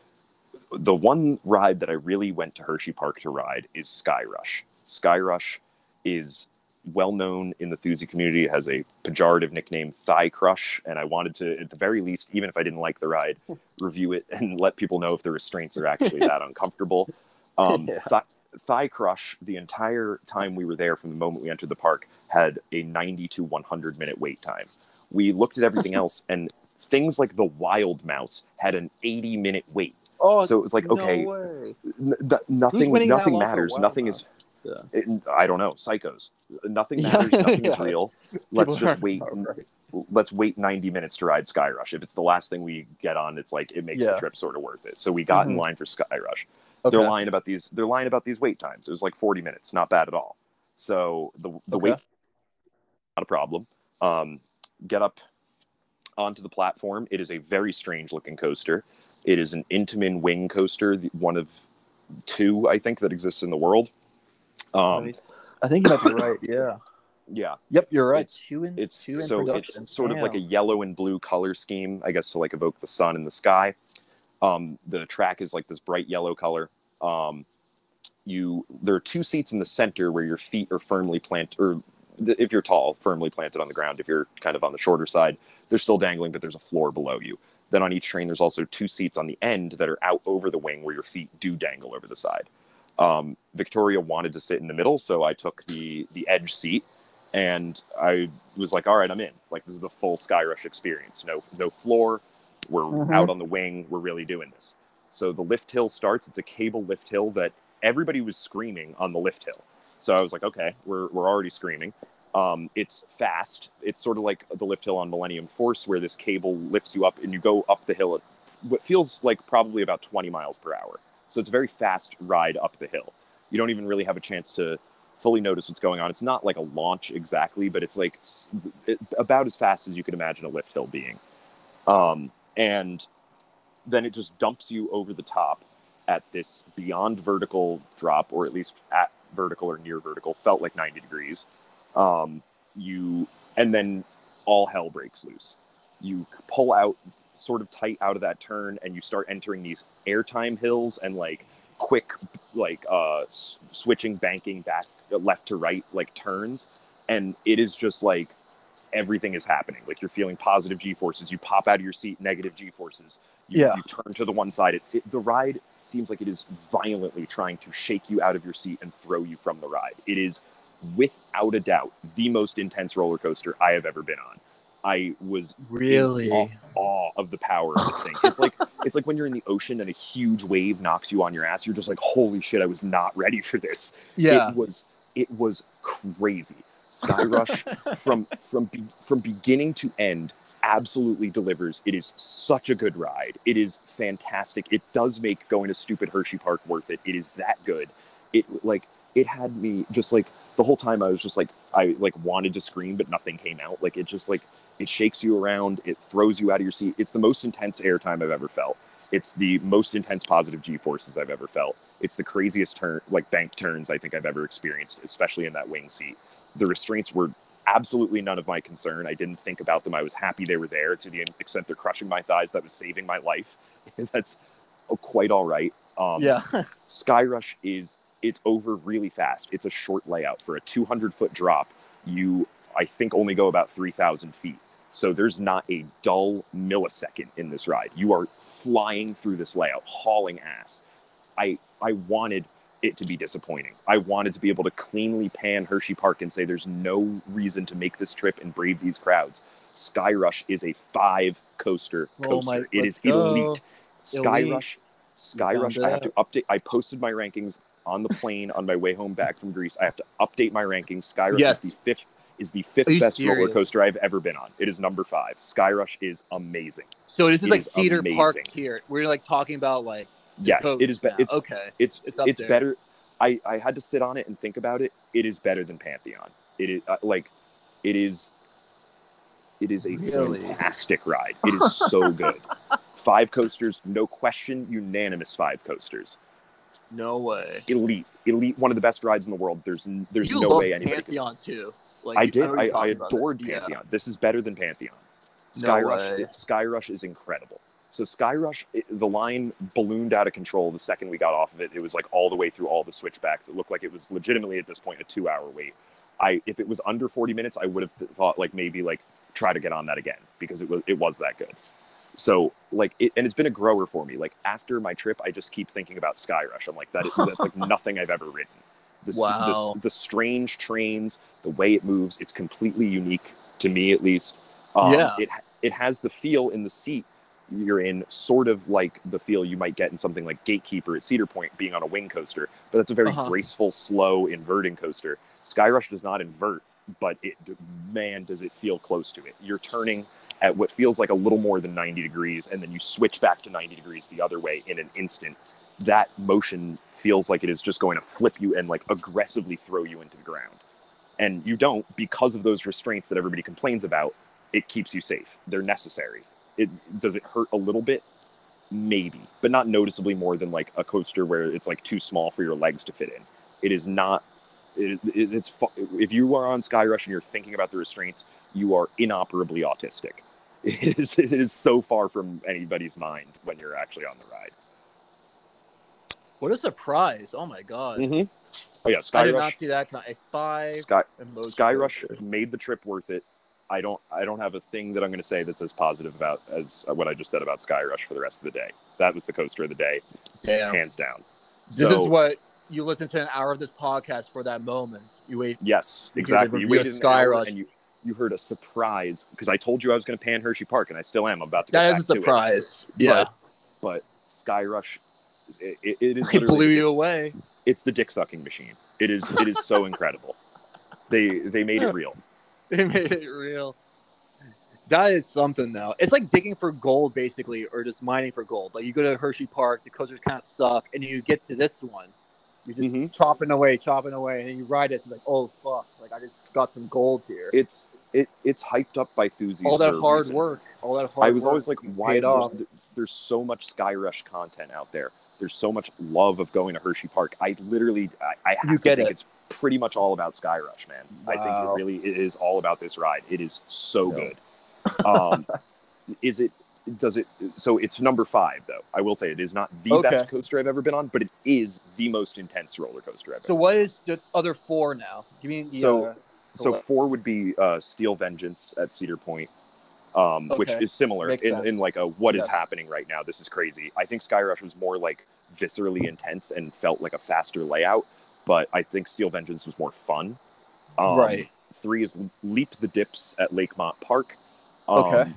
The one ride that I really went to Hershey Park to ride is Skyrush. Sky Rush is well known in the Thoosie community. It has a pejorative nickname, Thigh Crush, and I wanted to, at the very least, even if I didn't like the ride, review it and let people know if the restraints are actually that uncomfortable. Um, Yeah. Thi- Thigh Crush, the entire time we were there from the moment we entered the park, had a 90 to 100 minute wait time. We looked at everything else, and things like the Wild Mouse had an 80 minute wait. Oh, So it was like, no okay. N- th- nothing, nothing matters. Nothing is. Yeah. It, I don't know. Psychos. Nothing Yeah, matters. Nothing is real. Let's People just wait. right. Let's wait 90 minutes to ride Skyrush. If it's the last thing we get on, it's like it makes the trip sort of worth it. So we got in Mhm. line for Skyrush Okay. they're lying about these they're lying about these wait times it was like 40 minutes not bad at all so the the Okay. wait not a problem um get up onto the platform it is a very strange looking coaster it is an intamin wing coaster one of two i think that exists in the world um Nice. I think you might be right. Yeah. yeah Yep, you're right. It's- two in it's two in so production. it's sort of like a yellow and blue color scheme i guess to like evoke the sun in the sky um the track is like this bright yellow color um you there are two seats in the center where your feet are firmly planted or th- if you're tall firmly planted on the ground if you're kind of on the shorter side they're still dangling but there's a floor below you then on each train there's also two seats on the end that are out over the wing where your feet do dangle over the side um, victoria wanted to sit in the middle so i took the the edge seat and i was like all right i'm in. Like this is the full skyrush experience. No no floor. We're Mhm. out on the wing. We're really doing this. So the lift hill starts. It's a cable lift hill that everybody was screaming on the lift hill. So i was like okay we're, we're already screaming. Um, it's fast. It's sort of like the lift hill on millennium force where this cable lifts you up and you go up the hill at what feels like probably about 20 miles per hour so it's a very fast ride up the hill you don't even really have a chance to fully notice what's going on it's not like a launch exactly but it's like about as fast as you could imagine a lift hill being um, and then it just dumps you over the top at this beyond vertical drop, or at least at vertical or near vertical, felt like 90 degrees. Um, you and then all hell breaks loose. You pull out sort of tight out of that turn, and you start entering these airtime hills and like quick, like uh, s- switching, banking back left to right, like turns, and it is just like everything is happening. Like you're feeling positive G forces. You pop out of your seat, negative G forces. You, Yeah. you turn to the one side. It, it, the ride seems like it is violently trying to shake you out of your seat and throw you from the ride. It is, without a doubt, the most intense roller coaster I have ever been on. I was Really? awe, awe of the power of this thing. It's like it's like when you're in the ocean and a huge wave knocks you on your ass. You're just like, holy shit! I was not ready for this Yeah. it was it was crazy skyrush from from be, from beginning to end absolutely delivers it is such a good ride it is fantastic it does make going to stupid hershey park worth it it is that good it like it had me just like the whole time i was just like i like wanted to scream but nothing came out like it just like it shakes you around it throws you out of your seat it's the most intense airtime i've ever felt it's the most intense positive g forces i've ever felt it's the craziest turn, like bank turns I think I've ever experienced, especially in that wing seat. The restraints were absolutely none of my concern. I didn't think about them. I was happy they were there to the extent they're crushing my thighs. That was saving my life. That's oh, quite all right. Um, yeah. Skyrush is it's over really fast. It's a short layout for a 200 foot drop. You I think only go about 3,000 feet. So there's not a dull millisecond in this ride. You are flying through this layout, hauling ass. I I wanted it to be disappointing. I wanted to be able to cleanly pan Hershey Park and say there's no reason to make this trip and brave these crowds. Skyrush is a five coaster Oh coaster. my- it let's is go. elite. Sky Elite. Rush, Skyrush. it I have to update. I posted my rankings on the plane on my way home back from Greece. I have to update my rankings. Skyrush Yes. is the fifth is the fifth best roller coaster I've ever been on. It is number five. Skyrush is amazing. So this is It like is Cedar Park here. We're like talking about like Yes, it is. Be- it's okay. it's It's it's better. I I had to sit on it and think about it. It is better than Pantheon. It is uh, like it is. It is a Really? fantastic ride. It is so good. five coasters, no question, unanimous five coasters. No way. Elite, elite, one of the best rides in the world. There's there's you no way anybody. Pantheon too. Like I did. I, I talking about it. adored Yeah. Pantheon. This is better than Pantheon. No Skyrush, way. Skyrush is incredible. So Skyrush, it, the line ballooned out of control the second we got off of it. It was like all the way through all the switchbacks. It looked like it was legitimately at this point a two-hour wait. I if it was under 40 minutes, I would have thought like maybe like try to get on that again because it was it was that good. So like it, and it's been a grower for me. Like after my trip, I just keep thinking about Skyrush. I'm like that. Is, that's like nothing I've ever ridden. The, s- the Wow. the strange trains, the way it moves, it's completely unique to me at least. Um, Yeah. It it has the feel in the seat you're in, sort of like the feel you might get in something like Gatekeeper at Cedar Point, being on a wing coaster. But that's a very Uh-huh. graceful, slow inverting coaster. Skyrush does not invert, but it man does it feel close to it. You're turning at what feels like a little more than 90 degrees, and then you switch back to 90 degrees the other way in an instant. That motion feels like it is just going to flip you and like aggressively throw you into the ground. And you don't because of those restraints that everybody complains about. It keeps you safe. They're necessary. It does it hurt a little bit, maybe, but not noticeably more than like a coaster where it's like too small for your legs to fit in. It is not. It, it, it's if you are on Skyrush and you're thinking about the restraints, you are inoperably autistic. It is, it is so far from anybody's mind when you're actually on the ride. What a surprise! Oh my god. Mm-hmm. Oh yeah, I did not see that kind. A five. Sky, Skyrush coaster. made the trip worth it. I don't I don't have a thing that I'm going to say that's as positive about as what I just said about Skyrush for the rest of the day. That was the coaster of the day, Damn. hands down. This So- is what you listen to an hour of this podcast for that moment. You wait. Yes, exactly. You waited an hour Skyrush. and you you heard a surprise because I told you I was going to pan Hershey Park, and I still am. I'm about to. That is a back to it. surprise. Yeah. But Skyrush, it, it, it is It blew you away. it's the dick sucking machine. It is it is so incredible. They they made it real. They made it real. That is something though. It's like digging for gold basically, or just mining for gold. Like you go to Hershey Park, the coasters kind of suck, and you get to this one, you're just Mhm. chopping away, chopping away, and you ride it. It's like, oh fuck! Like I just got some gold here. It's it it's hyped up by enthusiasts. all that hard reason. work, all that hard. I was always like, why is there, there's so much Skyrush content out there? There's so much love of going to Hershey Park. I literally, I, I have You to get think it. it's pretty much all about Skyrush, man. I think it really it is all about this ride. It is so Yeah. good. Um, is it? Does it? So it's number five, though. I will say it is not the Okay. best coaster I've ever been on, but it is the most intense roller coaster I've So what is the other four now? Give me the. So- uh, So four would be uh, Steel Vengeance at Cedar Point, um, which is similar in, in like a what is Yes. happening right now. This is crazy. I think Skyrush was more like viscerally intense and felt like a faster layout, but I think Steel Vengeance was more fun. Um, right. Three is Leap the Dips at Lakemont Park. Um, Okay.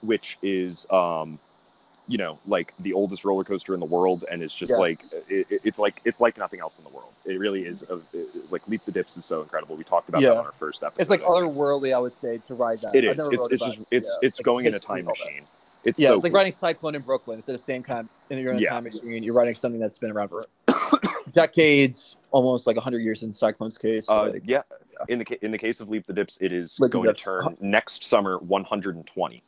Which is, um, you know, like the oldest roller coaster in the world, and it's just Yes. like it, it- it's like it's like nothing else in the world. It really is. A, it- like Leap the Dips is so incredible. We talked about Yeah. that on our first episode. It's like otherworldly, I would say, to ride that. It is. It's it's just but it's yeah, it's like going in a time machine. It's Yeah, so it's like cool. riding Cyclone in Brooklyn. It's at the same and you're in a Yeah. time machine. You're riding something that's been around for decades, almost like hundred years in Cyclone's case. Uh, like, yeah. In the in the case of Leap the Dips, it is Leap going to turn next summer 120.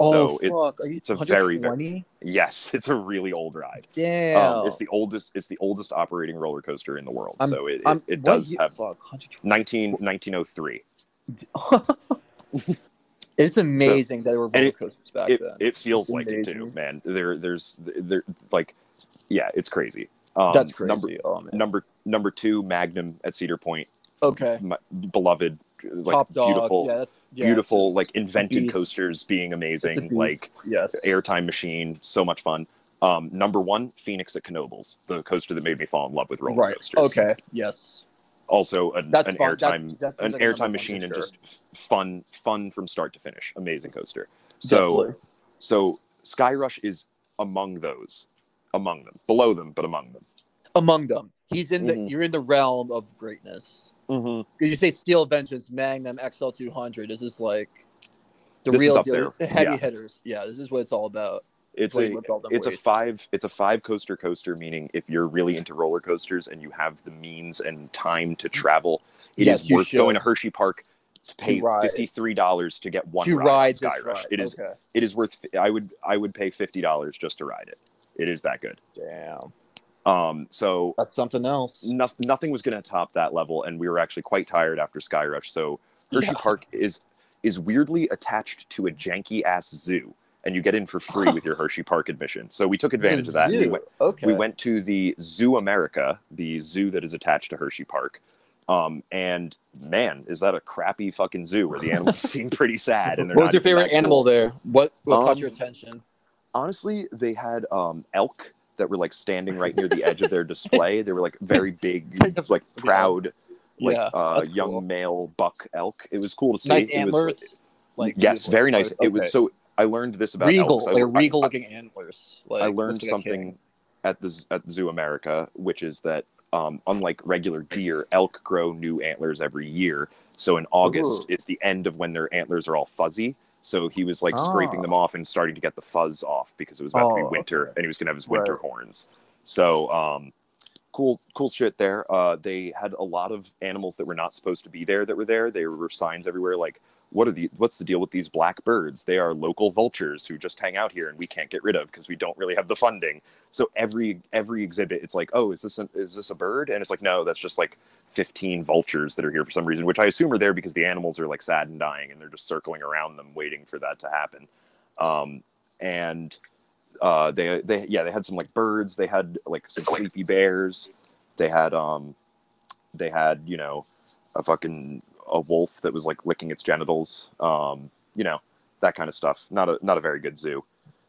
Oh so it- fuck! Are you it's a very, very- 120? Yes, it's a really old ride. Damn. Um, it's the oldest. It's the oldest operating roller coaster in the world. I'm- so it, it, it does year- have fuck, 19, 1903. it's amazing that there were roller it- coasters back It, then. it feels like it too, man. There, there's, there, like, yeah, it's crazy. Um, That's crazy. Number, oh number, number two, Magnum at Cedar Point, okay. my beloved, like Top dog. beautiful, yeah, that's, yeah, beautiful, like invented beast. coasters being amazing, like yes. airtime machine, so much fun. Um, number one, Phoenix at Knoebels, the coaster that made me fall in love with roller Right. coasters. Okay. Yes. Also, an, an airtime, an like airtime machine, and sure. just fun, fun from start to finish. Amazing coaster. So, Definitely. so Skyrush is among those, among them, below them, but among them. among them. He's in the Mhm. you're in the realm of greatness. Mm-hmm. Did you say Steel Vengeance, Magnum, XL two hundred? This is like the This real deal, heavy Yeah. hitters. Yeah, this is what it's all about. It's a it's a five it's a five coaster coaster meaning if you're really into roller coasters and you have the means and time to travel, it is Yes, you worth going should. to Hershey Park to pay fifty three dollars to get one to ride, ride Skyrush. ride. It is okay. it is worth I would I would pay fifty dollars just to ride it. It is that good. Damn, Um so that's something else. no, nothing was going to top that level and we were actually quite tired after Skyrush. So Hershey Yeah. Park is is weirdly attached to a janky ass zoo and you get in for free with your Hershey Park admission. So we took advantage of that. we went, Okay. we went to the Zoo America, the zoo that is attached to Hershey Park. Um, and man, is that a crappy fucking zoo where the animals seem pretty sad and they're What was your favorite animal cool. there? What what caught Um, your attention? Honestly, they had um, elk that were like standing right near the edge of their display. They were like very big, like proud, like yeah, uh, that's young cool. male buck elk. It was cool to see. nice It was- antlers. like yes, very nice. antlers. It was so. I learned this about regal, elks. I- like regal looking antlers. Like I learned something at the at Zoo America, which is that um, unlike regular deer, elk grow new antlers every year. So in August, Ooh. it's the end of when their antlers are all fuzzy. So he was like scraping Ah. them off and starting to get the fuzz off because it was about to Oh, be winter okay. and he was going to have his winter Right. horns. So um, cool, cool shit there. Uh, they had a lot of animals that were not supposed to be there that were there. There were signs everywhere like what are the what's the deal with these black birds they are local vultures who just hang out here and we can't get rid of because we don't really have the funding so every every exhibit it's like oh is this a, is this a bird and it's like no that's just like 15 vultures that are here for some reason which i assume are there because the animals are like sad and dying and they're just circling around them waiting for that to happen. Um, and uh, they they yeah they had some like birds they had like some sleepy bears they had um they had you know a fucking a wolf that was like licking its genitals um you know that kind of stuff. Not a not a very good zoo.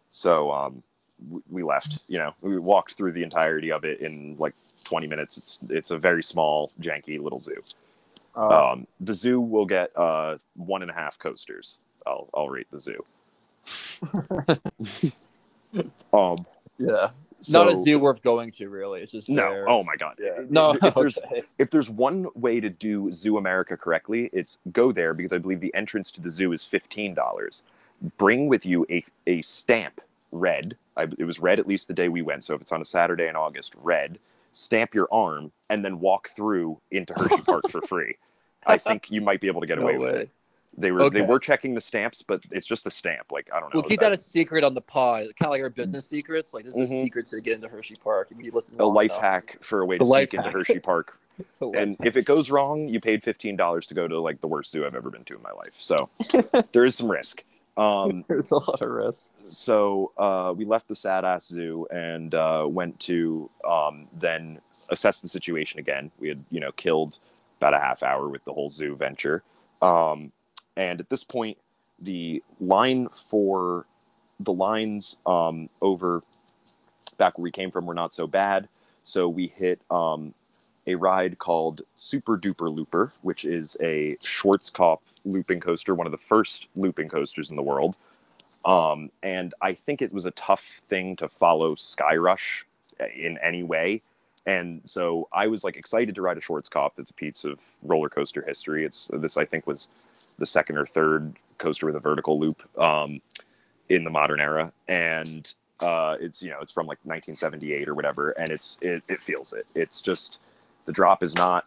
So um we, we left you know we walked through the entirety of it in like 20 minutes it's it's a very small janky little zoo Uh, um the zoo will get uh one and a half coasters i'll i'll rate the zoo um yeah, so, not a zoo worth going to. Really, it's just no there. oh my god yeah. No, if there's okay. if there's one way to do Zoo America correctly, it's go there because I believe the entrance to the zoo is fifteen dollars. Bring with you a a stamp, red. I, it was red at least the day we went. So if it's on a Saturday in August, red. Stamp your arm and then walk through into Hershey Park for free. I think you might be able to get No away with it. They were they were checking the stamps, but it's just a stamp. Like I don't know. We'll keep that a secret on the pod, kind of like our business secrets. Like this is Mhm. a secret to get into Hershey Park. If you listen, a life enough. hack for a way to life sneak into. Hershey Park and hack. if it goes wrong, you paid fifteen dollars to go to like the worst zoo I've ever been to in my life. So there is some risk. Um, there's a lot of risk. so uh, we left the sad ass zoo and uh, went to um, then assess the situation again. We had you know killed about a half hour with the whole zoo venture, um, and at this point, the line for the lines um, over back where we came from were not so bad. So we hit um, a ride called Super Duper Looper, which is a Schwarzkopf looping coaster, one of the first looping coasters in the world. Um, and I think it was a tough thing to follow Skyrush in any way. And so I was like excited to ride a Schwarzkopf. It's a piece of roller coaster history. It's this I think was the second or third coaster with a vertical loop um, in the modern era, and uh, it's you know it's from like 1978 or whatever, and it's it, it feels it. It's just the drop is not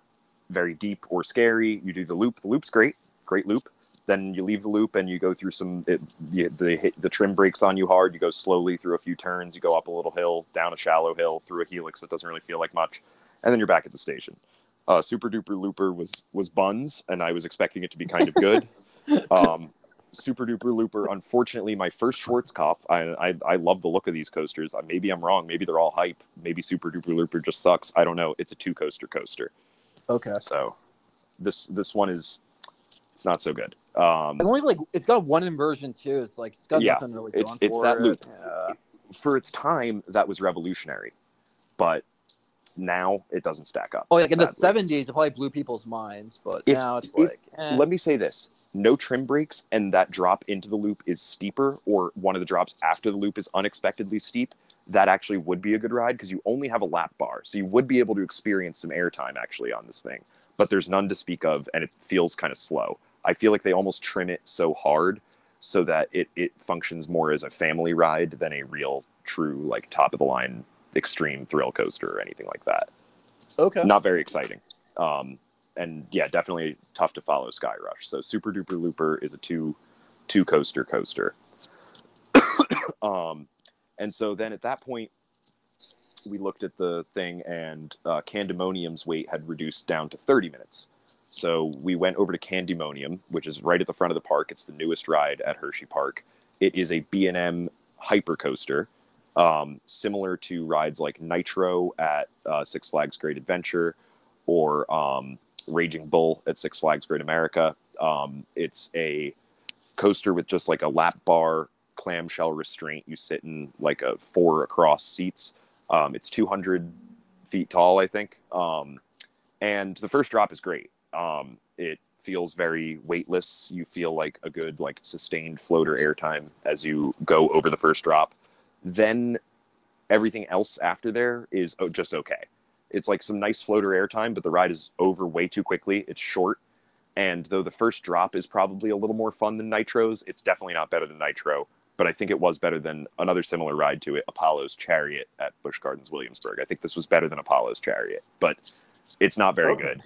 very deep or scary. You do the loop. The loop's great, great loop. Then you leave the loop and you go through some. It, the the hit, the trim brakes on you hard. You go slowly through a few turns. You go up a little hill, down a shallow hill, through a helix that doesn't really feel like much, and then you're back at the station. Uh, Super Duper Looper was was buns, and I was expecting it to be kind of good. um, Super Duper Looper, unfortunately, my first Schwarzkopf. I, I I love the look of these coasters. Uh, Maybe I'm wrong. Maybe they're all hype. Maybe Super Duper Looper just sucks. I don't know. It's a two coaster coaster. Okay. So this this one is it's not so good. Um, It's only like it's got one inversion too. It's like it's got Yeah, nothing really it's- it's for that it. loop. Yeah. for its time, that was revolutionary, but now it doesn't stack up. Oh, like in the seventies, it probably blew people's minds, but If- now it's if- like eh. Let me say this: no trim brakes, and that drop into the loop is steeper, or one of the drops after the loop is unexpectedly steep. that actually would be a good ride because you only have a lap bar. So you would be able to experience some airtime actually on this thing, but there's none to speak of and it feels kind of slow. I feel like they almost trim it so hard so that it, it functions more as a family ride than a real true like top of the line extreme thrill coaster or anything like that. Okay. Not very exciting. Um, and yeah, definitely tough to follow Skyrush. So Super Duper Looper is a two two coaster coaster. um, and so then at that point, we looked at the thing, and uh, Candymonium's wait had reduced down to 30 minutes. So we went over to Candymonium, which is right at the front of the park. It's the newest ride at Hershey Park. It is a B&M hyper coaster, um, similar to rides like Nitro at uh, Six Flags Great Adventure or um, Raging Bull at Six Flags Great America. Um, it's a coaster with just like a lap bar clamshell restraint. You sit in like a four across seats. Um, it's 200 feet tall, I think. Um, and the first drop is great. Um, it feels very weightless. You feel like a good, like sustained floater airtime as you go over the first drop. Then everything else after there is oh, just okay. It's like some nice floater airtime, but the ride is over way too quickly. It's short. And though the first drop is probably a little more fun than Nitro's, it's definitely not better than Nitro but I think it was better than another similar ride to it, Apollo's Chariot at Busch Gardens Williamsburg. I think this was better than Apollo's Chariot, but it's not very oh. good.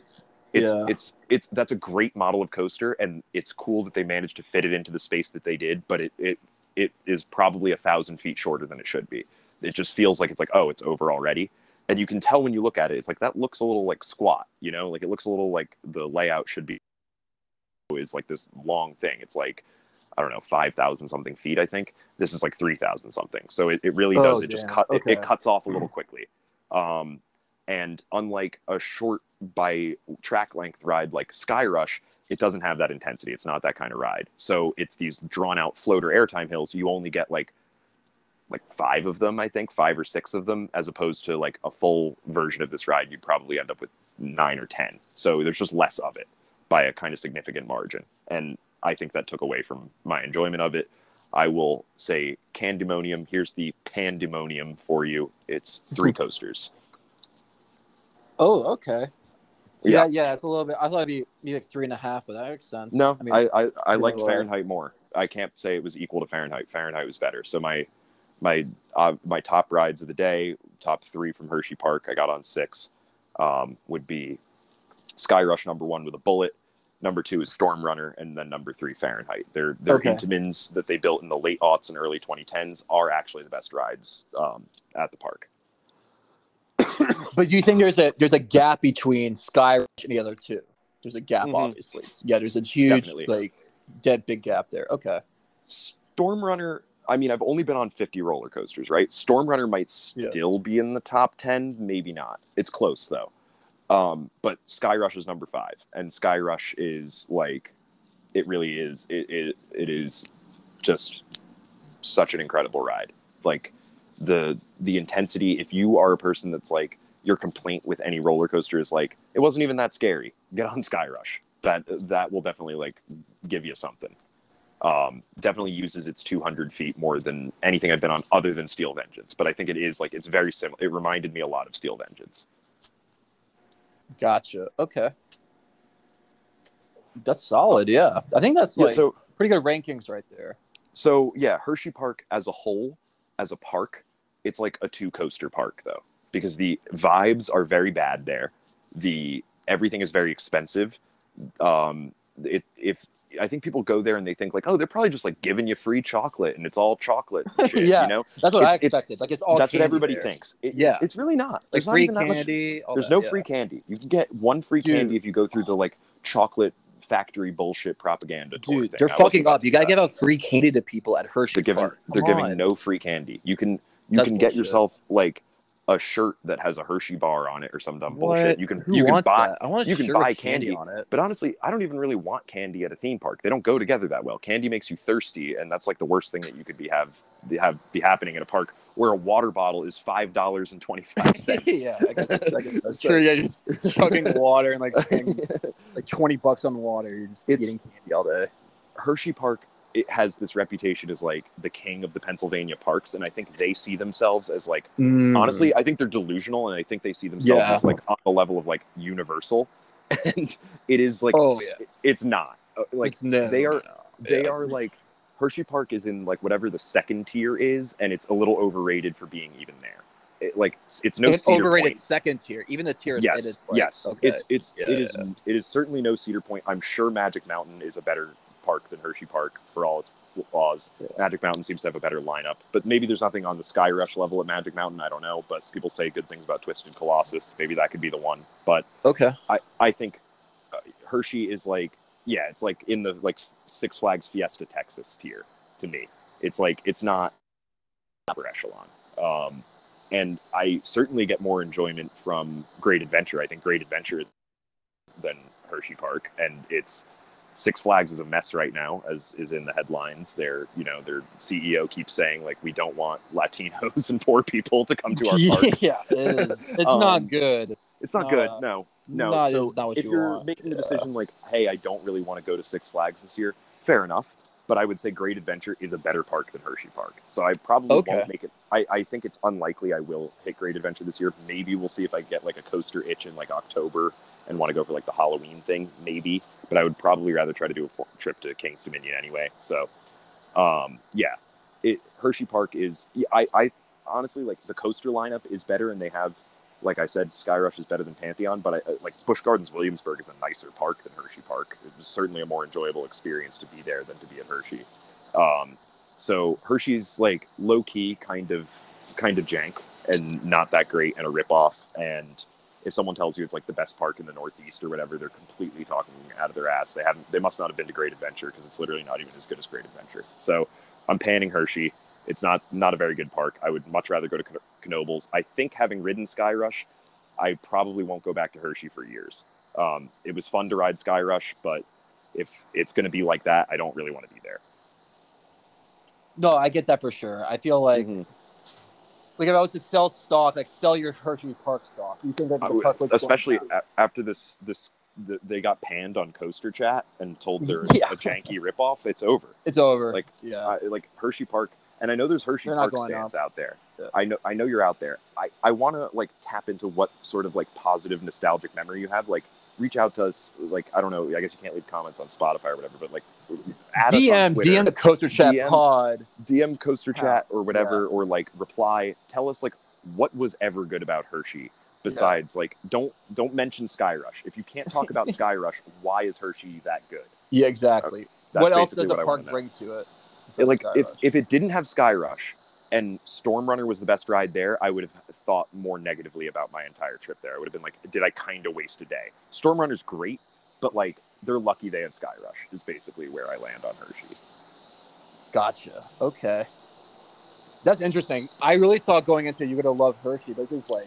It's Yeah. it's it's that's a great model of coaster, and it's cool that they managed to fit it into the space that they did. But it it it is probably a thousand feet shorter than it should be. It just feels like it's like oh, it's over already, and you can tell when you look at it. It's like that looks a little like squat, you know, like it looks a little like the layout should be is like this long thing. It's like I don't know, five thousand something feet. I think this is like three thousand something. So it, it really does. Oh, it just damn. cut. It, Okay. it cuts off a little quickly. Um, and unlike a short by track length ride like Skyrush, it doesn't have that intensity. It's not that kind of ride. So it's these drawn out floater airtime hills. You only get like like five of them, I think, five or six of them, as opposed to like a full version of this ride, you'd probably end up with nine or ten. So there's just less of it by a kind of significant margin. And I think that took away from my enjoyment of it. I will say Candymonium. Here's the pandemonium for you. It's three coasters. Oh, okay. So Yeah. yeah, yeah, it's a little bit. I thought it'd be maybe like three and a half, but that makes sense. No, I mean, I I, I liked. Fahrenheit more. I can't say it was equal to Fahrenheit. Fahrenheit was better. So my my uh, my top rides of the day, top three from Hershey Park, I got on six, um, would be Skyrush number one with a bullet. Number two is Storm Runner, and then number three Fahrenheit. Their their Okay. Intamins that they built in the late aughts and early 2010s are actually the best rides um, at the park. but do you think there's a there's a gap between Skyrush and the other two? There's a gap, Mhm. obviously. Yeah, there's a huge Definitely. like dead big gap there. Okay. Storm Runner, I mean, I've only been on 50 roller coasters, right? Storm Runner might still be in the top 10, maybe not. It's close though. Um, but Skyrush is number five, and Skyrush is like, it really is. It, it, it is just such an incredible ride. Like the the intensity. If you are a person that's like your complaint with any roller coaster is like it wasn't even that scary. Get on Skyrush. That that will definitely like give you something um, definitely uses its 200 feet more than anything I've been on other than Steel Vengeance. But I think it is like it's very similar. It reminded me a lot of Steel Vengeance. Gotcha. Okay. That's solid. Yeah. I think that's Yeah, so pretty good rankings right there. so yeah, Hershey Park as a whole, as a park, it's like a two coaster park though, because the vibes are very bad there. The everything is very expensive. Um, it if I think people go there and they think like, oh, they're probably just like giving you free chocolate and it's all chocolate shit, Yeah. you know? That's what I It's- it's- expected. like it's all That's what everybody there. thinks. It- Yeah. it's, it's really not. Like There's not free even that much- candy. There's that, no yeah. free candy. You can get one free Dude. candy if you go through the like chocolate factory bullshit propaganda Dude, they're I fucking up. You gotta give out free candy to people at Hershey They're giving Park. they're Come giving on. no free candy. You can you That's can get yourself like a shirt that has a Hershey bar on it or some dumb What? bullshit. You can Who you can buy that? I want you can buy candy, candy. on it. but honestly, I don't even really want candy at a theme park. They don't go together that well. Candy makes you thirsty, and that's like the worst thing that you could be have have be happening in a park where a water bottle is five dollars and twenty five cents. yeah, I guess I guess that's true. Yeah, you're just chugging water and like spending like twenty bucks on water. You're just It's- eating candy all day. Hershey Park it has this reputation as like the king of the Pennsylvania parks, and I think they see themselves as like Mm. honestly, I think they're delusional, and I think they see themselves Yeah. as like on the level of like universal, and it is like Oh, s- it's not Uh, like It's no, they are they Yeah. are like Hershey Park is in like whatever the second tier is, and it's a little overrated for being even there. It, like it's no it's overrated Point. second tier. Even the tier Yes, it's like, yes, okay. it's it's Yeah, it is it is certainly no Cedar Point. I'm sure Magic Mountain is a better park than Hershey Park for all its flaws. Yeah. Magic Mountain seems to have a better lineup, but maybe there's nothing on the Skyrush level at Magic Mountain. I don't know, but people say good things about Twisted Colossus. Maybe that could be the one. But okay. I I think uh, Hershey is like yeah, it's like in the like Six Flags Fiesta Texas tier to me. It's like it's not upper echelon. Um, and I certainly get more enjoyment from Great Adventure. I think Great Adventure is than Hershey Park, and it's Six Flags is a mess right now, as is in the headlines. Their you know their CEO keeps saying like we don't want Latinos and poor people to come to our parks. yeah, it is. It's Um, not good. It's not Uh, good. No, no. no, so if you you're want. making the decision like, hey, I don't really want to go to Six Flags this year, fair enough. But I would say Great Adventure is a better park than Hershey Park. So I probably Okay. won't make it. I, I think it's unlikely I will hit Great Adventure this year. Maybe we'll see if I get like a coaster itch in like October and want to go for like the Halloween thing. Maybe, but I would probably rather try to do a trip to King's Dominion anyway. So, um, yeah, it Hershey Park is. I I honestly like the coaster lineup is better, and they have like I said, Sky Rush is better than Pantheon, but I, like Busch Gardens Williamsburg is a nicer park than Hershey Park. It was certainly a more enjoyable experience to be there than to be at Hershey. Um, so Hershey's like low key, kind of kind of jank and not that great and a ripoff. And if someone tells you it's like the best park in the Northeast or whatever, they're completely talking out of their ass. They haven't. They must not have been to Great Adventure because it's literally not even as good as Great Adventure. So I'm panning Hershey. It's not not a very good park. I would much rather go to Kn- Knoebels. I think having ridden Skyrush, I probably won't go back to Hershey for years. Um, it was fun to ride Skyrush, but if it's going to be like that, I don't really want to be there. No, I get that for sure. I feel like Mhm. Like if I was to sell stock, like sell your Hershey Park stock, you think that the would- park looks especially a- after this this the, they got panned on Coaster Chat and told they're Yeah. a janky ripoff. It's over. it's over. Like, yeah, I, like Hershey Park, and I know there's Hershey They're Park stands out there. Yeah. I know I know you're out there. I, I want to like tap into what sort of like positive nostalgic memory you have. Like reach out to us. Like I don't know. I guess you can't leave comments on Spotify or whatever, but like add us on DM DM the Coaster Chat DM. Pod. DM Coaster Chat or whatever, or like reply. Tell us like what was ever good about Hershey. Besides, like, don't don't mention Skyrush. If you can't talk about Skyrush, why is Hershey that good? Yeah, exactly. What else does the what I park bring to it? It, like Sky if, Rush? if it didn't have Skyrush and Storm Runner was the best ride there, I would have thought more negatively about my entire trip there. I would have been like, did I kind of waste a day? Storm Runner's great, but like they're lucky they have Skyrush. Is basically where I land on Hershey. Gotcha. Okay. That's interesting. I really thought going into you're gonna love Hershey. This is like.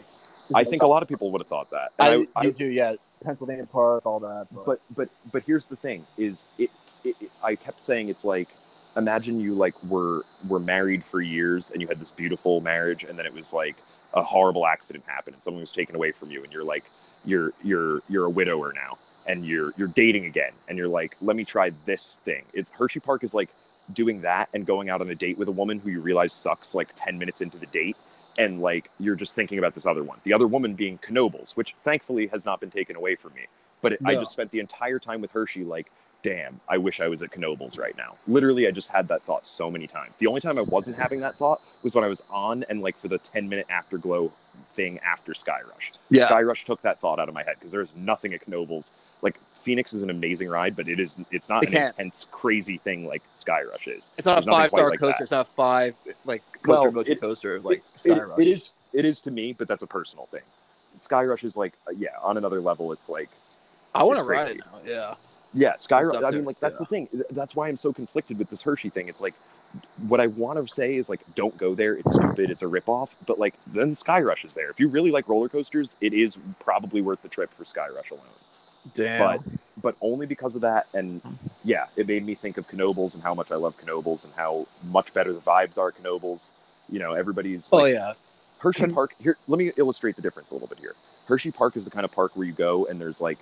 this I is think like- a lot of people would have thought that. I, And I- I- you too, yeah. Pennsylvania Park, all that. but but but here's the thing: is it, it, it? I kept saying it's like imagine you like were were married for years and you had this beautiful marriage, and then it was like a horrible accident happened and someone was taken away from you, and you're like you're you're you're a widower now and you're you're dating again, and you're like let me try this thing. It's Hershey Park is like doing that and going out on a date with a woman who you realize sucks like 10 minutes into the date and like you're just thinking about this other one. The other woman being knoebels which thankfully has not been taken away from me but it, i just spent the entire time with hershey like damn i wish i was at knoebels right now. Literally i just had that thought so many times. The only time i wasn't having that thought was when i was on and like for the 10 minute afterglow thing after sky rush. Yeah. skyrush took that thought out of my head because there's nothing at knoebels like phoenix is an amazing ride but it is it's not It an can't. intense crazy thing like skyrush is It's not a There's nothing five star like coaster. that. It's not a five like coaster Well, motion it- coaster like it, Sky it- Rush. it is it is to me but that's a personal thing skyrush is like uh, yeah on another level it's like I want to ride it now. Yeah. yeah skyrush i mean like that's yeah. the thing that's why i'm so conflicted with this hershey thing it's like what i want to say is like don't go there it's stupid it's a ripoff but like then skyrush is there if you really like roller coasters it is probably worth the trip for skyrush alone Damn. but but only because of that and yeah it made me think of knoebels and how much i love knoebels and how much better the vibes are knoebels you know everybody's oh like, yeah. Hershey Can- Park. Here, let me illustrate the difference a little bit here. Hershey Park is the kind of park where you go and there's like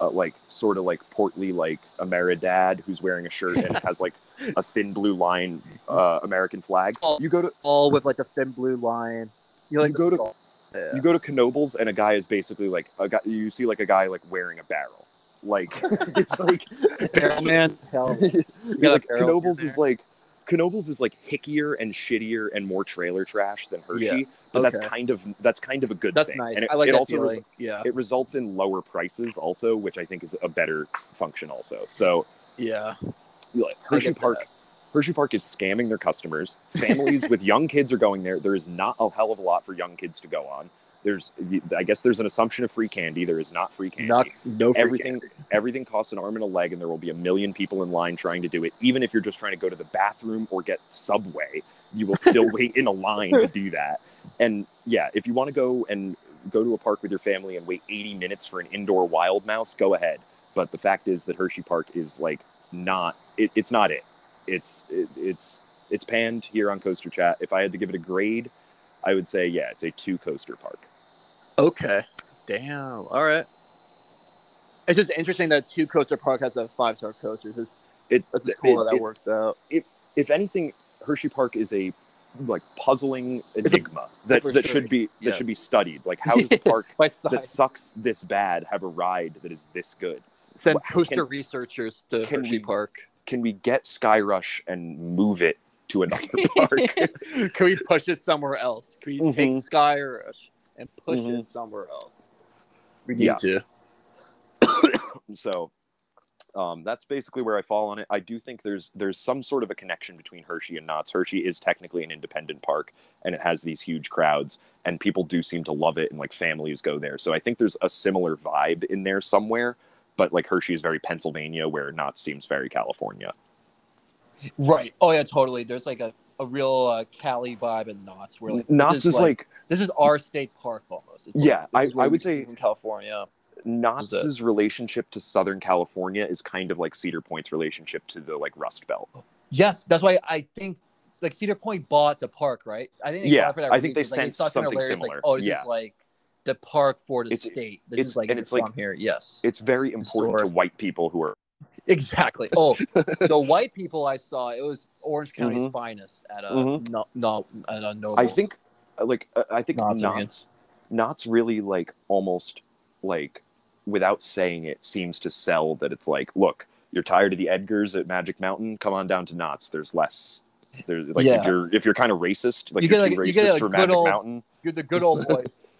uh, like sort of like portly like Ameridad who's wearing a shirt and has like a thin blue line uh, American flag. Oh. You go to All with like a thin blue line. You like You go to yeah. you go to Knoebels and a guy is basically like a guy. You see like a guy like wearing a barrel. Like it's like barrel man. Hell, Yeah, like barrel in is like Knoebels is like hickier and shittier and more trailer trash than Hershey. Yeah, But that's kind of that's kind of a good that's thing. nice. And it, I like it that also res- yeah, it results in lower prices also, which I think is a better function also. So yeah. like, Hershey Park that. Hershey Park is scamming their customers. Families with young kids are going there. There is not a hell of a lot for young kids to go on. There's I guess there's an assumption of free candy. There is not free candy. Not no free everything candy. everything costs an arm and a leg and there will be a million people in line trying to do it even if you're just trying to go to the bathroom or get subway you will still wait in a line to do that and yeah if you want to go and go to a park with your family and wait 80 minutes for an indoor wild mouse go ahead but the fact is that hershey park is like not it, it's not it it's it, it's it's panned here on coaster chat if i had to give it a grade i would say yeah it's a two coaster park Okay. Damn. All right. It's just interesting that Two Coaster Park has a five star coaster. It's it, that's just cool it- that that it- works out. if if anything, Hershey Park is a like puzzling enigma that, that sure. should be that Yes. should be studied. Like, how does a park that sucks this bad have a ride that is this good? Send coaster researchers to Hershey we- Park. Can we get Skyrush and move it to another park? Can we push it somewhere else? Can we Mhm. take Skyrush and push Mhm. it somewhere else? We need Yeah. to. so um, that's basically where I fall on it. I do think there's there's some sort of a connection between Hershey and Knott's. Hershey is technically an independent park, and it has these huge crowds, and people do seem to love it, and like families go there. So I think there's a similar vibe in there somewhere. But like Hershey is very Pennsylvania, where Knott's seems very California. Right. Oh yeah, totally. There's like a, a real uh, Cali vibe in Knott's. Where like Knott's this is like this is our state park almost. It's Yeah, this I- I would say- from California. Knott's relationship to Southern California is kind of like Cedar Point's relationship to the like Rust Belt. Yes, that's why I think like Cedar Point bought the park, right? I think they Yeah, bought it for that I think they. Like, sensed something hilarious, like, similar. oh, this Yeah. is like the park for the It's- state. This it's- is like and you're it's like- here. Yes, It's very important to white people who are exactly. Oh, the white people I saw, it was Orange County's Mhm. finest at a Mhm. no, no, at a. I think uh, like uh, I think Knott's Knott's. Knott's really like almost like without saying it seems to sell that it's like look you're tired of the Edgars at Magic Mountain come on down to Knott's there's less there's like Yeah. if you're if you're kind of racist like You get, too like- you racist get a for Magic old- Mountain good, the good old boy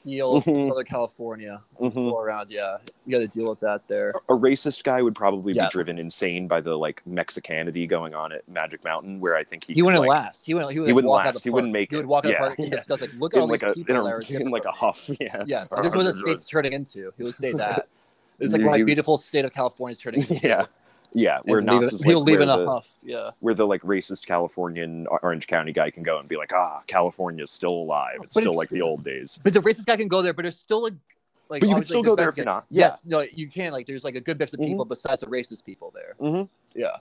deal in Mhm. Southern California Mhm. all around. Yeah, you got to deal with that there. a racist guy would probably Yeah. be driven insane by the like Mexicanity going on at Magic Mountain where I think he He wouldn't like, last. He wouldn't. He, would He wouldn't walk Out last. the He wouldn't make He would walk out Yeah, the park and yeah. discuss like, look at all in like these a people in, a, in different like a huff yeah Yes, this is what the state's turning into. He would say that. It's like my beautiful state of California is turning into. yeah yeah where And leave it- is he'll like leave in a the, huff. Yeah. where the like racist Californian Orange County guy can go and be like, ah, California's still alive. It's But still it's- like the old days. But the racist guy can go there, but there's still a like. But you can still go there if you're not. Yes, no, you can. Like, there's like a good mix of Mhm. people besides the racist people there. Mm-hmm. Yeah,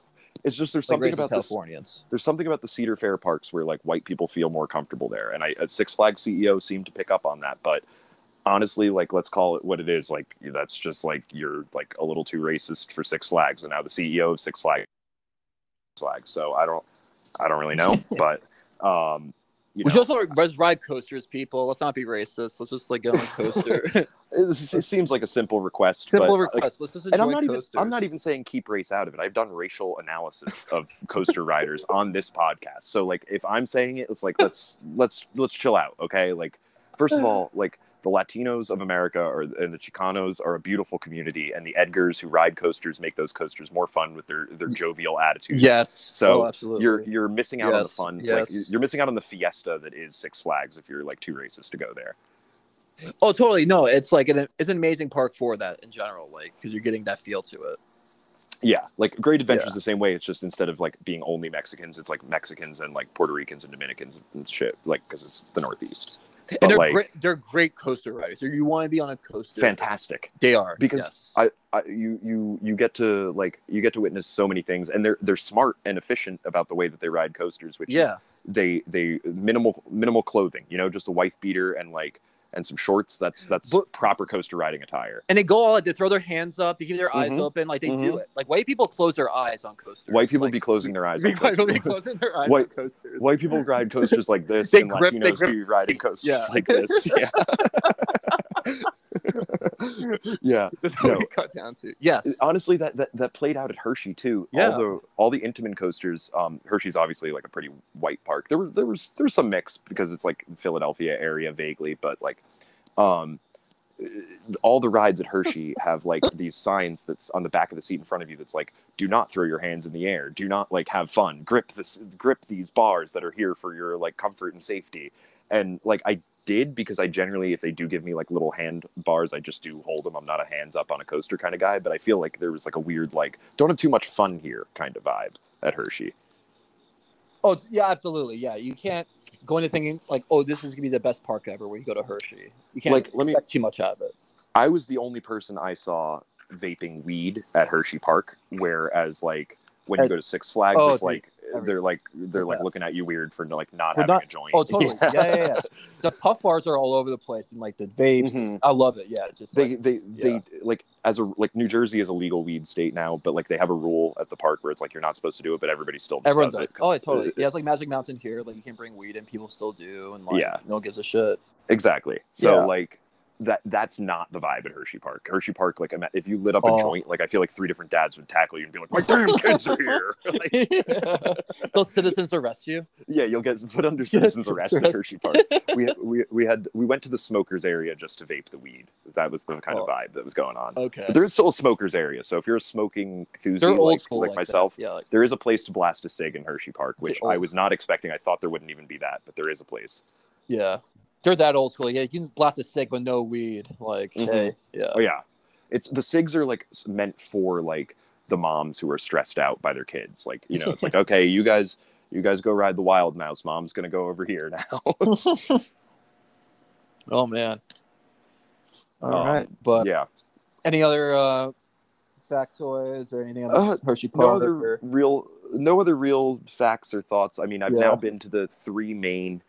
It's just there's like something about this. Californians. There's something about the Cedar Fair parks where like white people feel more comfortable there, and I, Six Flags CEO, seemed to pick up on that. But honestly, like let's call it what it is. Like that's just like you're like a little too racist for Six Flags, and now the CEO of Six Flags. Flags. So I don't, I don't really know, but um, you We know, should also let's ride coasters, people. Let's not be racist. Let's just like get on a coaster. it, it seems like a simple request. Simple but, like, request. Let's just enjoy and I'm not even. I'm not even saying keep race out of it. I've done racial analysis of coaster riders on this podcast. So like if I'm saying it, it's like let's let's let's chill out, okay? Like first of all, like the Latinos of America or and the Chicanos are a beautiful community, and the Edgars who ride coasters make those coasters more fun with their their jovial attitudes. Yes. So oh, absolutely. you're you're missing out on the fun. Yes. you're- you're missing out on the fiesta that is Six Flags if you're like too racist to go there. Oh, totally. No, it's like an it's an amazing park for that in general, like because you're getting that feel to it. Yeah, like Great Adventure's Yeah. the same way. It's just instead of like being only Mexicans, it's like Mexicans and like Puerto Ricans and Dominicans and shit. Like because it's the Northeast. But, And they're like- great. They're great coaster riders. You want to be on a coaster. Fantastic. They are Because yes. I, I, you, you, you get to like you get to witness so many things, and they're they're smart and efficient about the way that they ride coasters. Which is yeah, they they minimal minimal clothing. You know, just a wife beater and like and some shorts. That's that's But- proper coaster riding attire. And they go all like they throw their hands up, they keep their eyes Mhm. open, like they do Mhm. it. Like white people close their eyes on coasters. White people like, be closing their eyes. white people be closing their eyes White- on coasters. White people ride coasters like this, They and grip- they grip- be riding coasters Yeah. like this. Yeah. yeah. That's what no. down to. Yes. Honestly, that, that that played out at Hershey too. Yeah. All the all the Intamin coasters. Um, Hershey's obviously like a pretty white park. There were there was there was some mix because it's like Philadelphia area vaguely, but like, um, all the rides at Hershey have like these signs that's on the back of the seat in front of you that's like, do not throw your hands in the air. Do not like have fun. Grip this grip these bars that are here for your like comfort and safety. And like I did because I generally, if they do give me like little hand bars, I just do hold them. I'm not a hands up on a coaster kind of guy, but I feel like there was like a weird like don't have too much fun here kind of vibe at Hershey. Oh yeah, absolutely. Yeah, you can't go into thinking like, oh, this is gonna be the best park ever when you go to Hershey. You can't Like, let me- expect too much out of it. I was the only person I saw vaping weed at Hershey Park, whereas like when you go to Six Flags, oh, it's like they're like they're like looking at you weird for like not For having not- a joint. Oh, totally. Yeah, yeah, yeah. The puff bars are all over the place, and like the vapes. Mhm. I love it. Yeah, just they like, they yeah. they like as a like New Jersey is a legal weed state now, but like they have a rule at the park where it's like you're not supposed to do it, but everybody still just everyone does, does. it. Oh, yeah, totally. Yeah, it's like Magic Mountain here. Like you can bring weed, and people still do, and like Yeah. no one gives a shit. Exactly. So Yeah. like that that's not the vibe at Hersheypark. Hershey Park, like if you lit up a Oh. joint, like I feel like three different dads would tackle you and be like, "My damn kids are here!" Like, Those citizens arrest you. yeah, you'll get put under citizens arrest at Hersheypark. We, we we had we went to the smokers area just to vape the weed. That was the kind of Oh. vibe that was going on. Okay. But there is still a smokers area, so if you're a smoking enthusiast They're like, like myself, Yeah, like there is a place to blast a cig in Hersheypark, which I was not expecting. I thought there wouldn't even be that, but there is a place. yeah. They're that old school. Yeah, you can blast a cig but no weed. Like, Mhm. hey, yeah. Oh yeah, it's the cigs are like meant for like the moms who are stressed out by their kids. Like you know, it's like okay, you guys, you guys go ride the wild mouse. Mom's gonna go over here now. oh man. All right, Um, but yeah. any other uh, factoids or anything Uh, about Hershey No other or- real, no other real facts or thoughts. I mean, I've Yeah. now been to the three main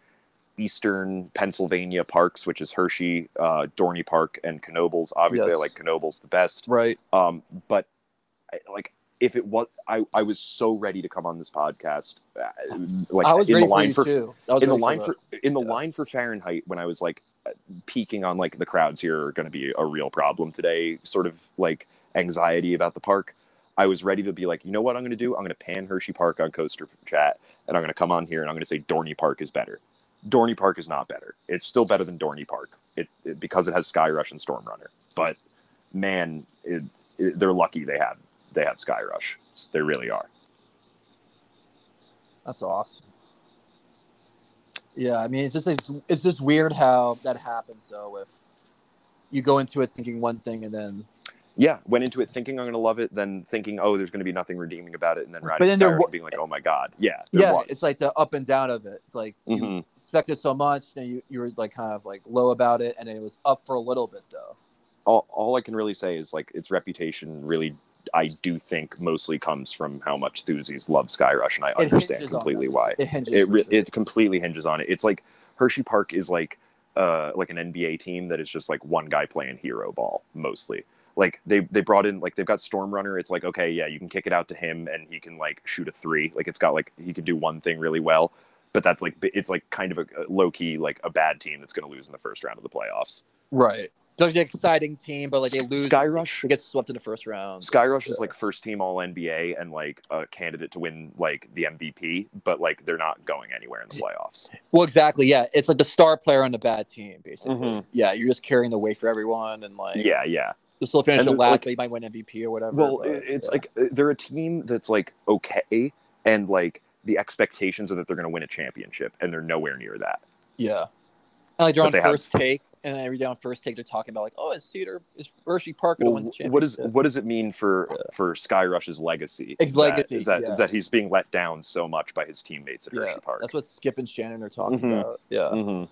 eastern Pennsylvania parks, which is Hershey, uh, Dorney Park, and Knoebels. Obviously, Yes. I like Knoebels the best. Right. Um, but I, like, if it was, I, I was so ready to come on this podcast. Uh, like I was in ready the for line you for too. I was in the line that. for in the Yeah. line for Fahrenheit when I was like uh, peaking on like the crowds here are going to be a real problem today. Sort of like anxiety about the park. I was ready to be like, you know what I'm going to do? I'm going to pan Hersheypark on Coaster Chat, and I'm going to come on here and I'm going to say Dorney Park is better. Dorney Park is not better. It's still better than Dorney Park. It, it because it has Skyrush and Storm Runner. But man, it, it, they're lucky they have they have Skyrush. They really are. That's awesome. Yeah, I mean, it's just it's, it's just weird how that happens. though. if you go into it thinking one thing and then, Yeah, went into it thinking I'm going to love it, then thinking, oh, there's going to be nothing redeeming about it, and then But then there Rush being like, oh my god, yeah, yeah, was. it's like the up and down of it. It's like you Mhm. expected so much, then you you were like kind of like low about it, and it was up for a little bit though. all, all I can really say is like its reputation really I do think mostly comes from how much Thoosies love Skyrush, and I It understand completely why. It hinges. It re- sure. it completely hinges on it. It's like Hersheypark is like uh like an NBA team that is just like one guy playing hero ball mostly. Like they they brought in like they've got Storm Runner. It's like okay, yeah, you can kick it out to him and he can like shoot a three. Like it's got like he can do one thing really well, but that's like it's like kind of a, a low key like a bad team that's going to lose in the first round of the playoffs. right. So it's an exciting team, but like they lose. Skyrush They get swept in the first round. Skyrush is like first team All NBA and like a candidate to win like the MVP, but like they're not going anywhere in the playoffs. Well, exactly. Yeah, it's like the star player on the bad team, basically. Mhm. Yeah, you're just carrying the weight for everyone, and like Yeah, yeah. You'll still finish the last, like- but you might win MVP or whatever. Well, but, it's yeah. like uh, they're a team that's like okay, and like the expectations are that they're going to win a championship, and they're nowhere near that. yeah. And like they're on they have- first take, and then every day on first take, they're talking about like, oh, is Cedar, is Hersheypark going to Well, win the championship? what is what does it mean for Yeah. for Skyrush's legacy? His that- legacy, that yeah. that he's being let down so much by his teammates at Yeah, Hersheypark. that's what Skip and Shannon are talking Mhm. about. Yeah, Mhm.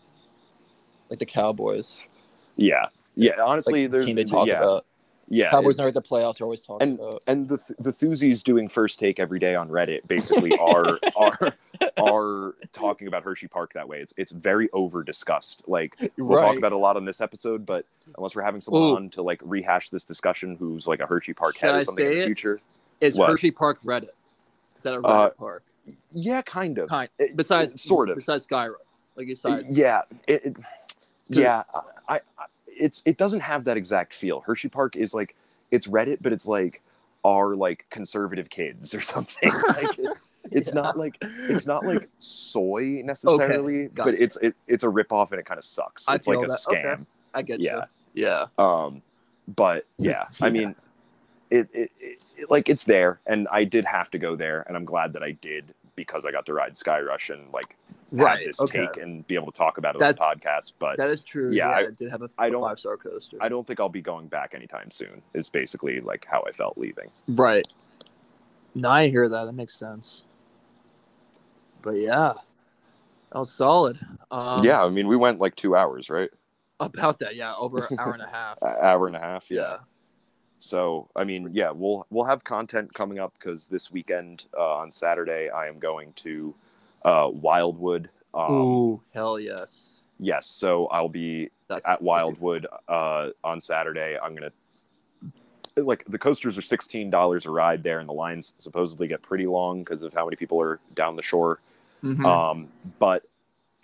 like the Cowboys, Yeah, yeah. Honestly, like there's team they talk yeah, about. yeah. Cowboys are at the playoffs. Are always talking and about. and the the Thoosies doing first take every day on Reddit basically are are are talking about Hersheypark that way. It's it's very over discussed. Like we'll talk about a lot on this episode, but unless we're having someone Ooh. on to like rehash this discussion who's like a Hersheypark Should head I or something in the it? future. Is What? Hershey Park Reddit? Is that a Reddit Uh, park? Yeah, kind of. Kind. It- Besides, sort of. Besides Skyrim, like besides. Yeah, it- yeah. I, I, it's it doesn't have that exact feel. Hersheypark is like it's Reddit, but it's like our like conservative kids or something. like it, it's Yeah. not like it's not like soy necessarily, but gotcha. it's it, it's a ripoff and it kind of sucks. I It's like a that. Okay. scam. I get Yeah. you. Yeah. Um, but yeah, I mean, it, it, it, like it's there, and I did have to go there, and I'm glad that I did because I got to ride Skyrush and like Right. this Okay. take and be able to talk about it That's- on the podcast. But That is true. Yeah, Yeah, I- I, did have a, I don't- five star coaster. I don't think I'll be going back anytime soon. Is basically like how I felt leaving. Right. Now I hear that. That makes sense. But yeah, that was solid. Um, yeah, I mean, we went like two hours, right? About that, yeah, over an hour and a half. Hour and a half. Yeah. Yeah. So I mean, yeah, we'll we'll have content coming up because this weekend uh, on Saturday I am going to uh, Wildwood. Um, Ooh, hell yes. Yes, so I'll be That's at Wildwood uh, on Saturday. I'm gonna like the coasters are sixteen dollars a ride there, and the lines supposedly get pretty long because of how many people are down the shore. Mhm. Um, but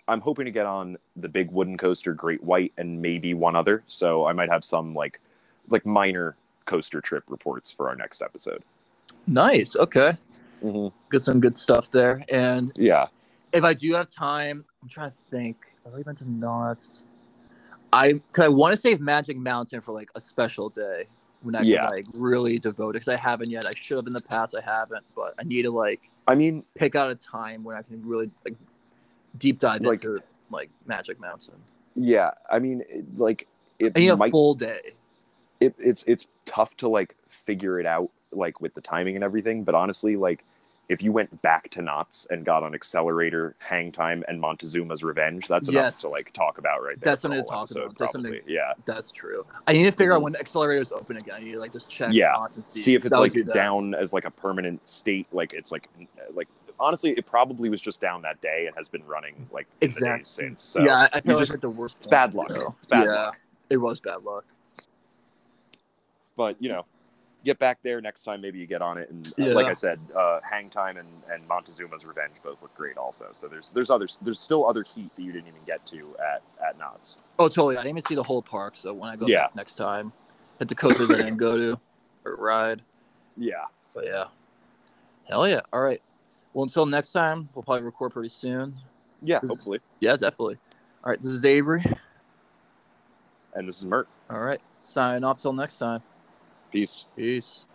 I'm hoping to get on the big wooden coaster, Great White, and maybe one other. So I might have some like like minor coaster trip reports for our next episode. nice. Okay. Mm-hmm. Get some good stuff there. And Yeah, if I do have time, I'm trying to think. Have I been to Knott's? I cause I want to save Magic Mountain for like a special day when I Yeah. can like really devote it because I haven't yet. I should have in the past. I haven't, but I need to like I mean, pick out a time when I can really like deep dive Like- into like Magic Mountain. yeah, I mean, it, like it I need a full day. it, it's it's tough to like figure it out like with the timing and everything but honestly like if you went back to Knott's and got on accelerator hang time and montezuma's revenge that's enough Yes. to like talk about right there That's for a something to whole talk episode, about. That's probably. something- yeah That's true. I need to figure out Mhm. when the accelerator is open again. I need to like just check. Yeah. Knott's and see, see if it's like do down as like a permanent state like it's like like honestly it probably was just down that day and has been running like in the days Exactly. since so yeah, I- I you feel just- like the worst. point, bad luck. so, bad yeah, luck. it was bad luck. but you know get back there next time maybe you get on it and uh, Yeah. like i said uh, hang time and, and montezuma's revenge both look great also so there's there's others there's still other heat that you didn't even get to at at Knott's Oh, totally. I didn't even see the whole park. So when I go Yeah. back next time, hit the coasters I didn't go to or ride. yeah But yeah, hell yeah. All right. Well, until next time, we'll probably record pretty soon. yeah This is- hopefully Yeah, definitely. All right. This is Avery. and this is mert All right. Signing off till next time. Peace Peace.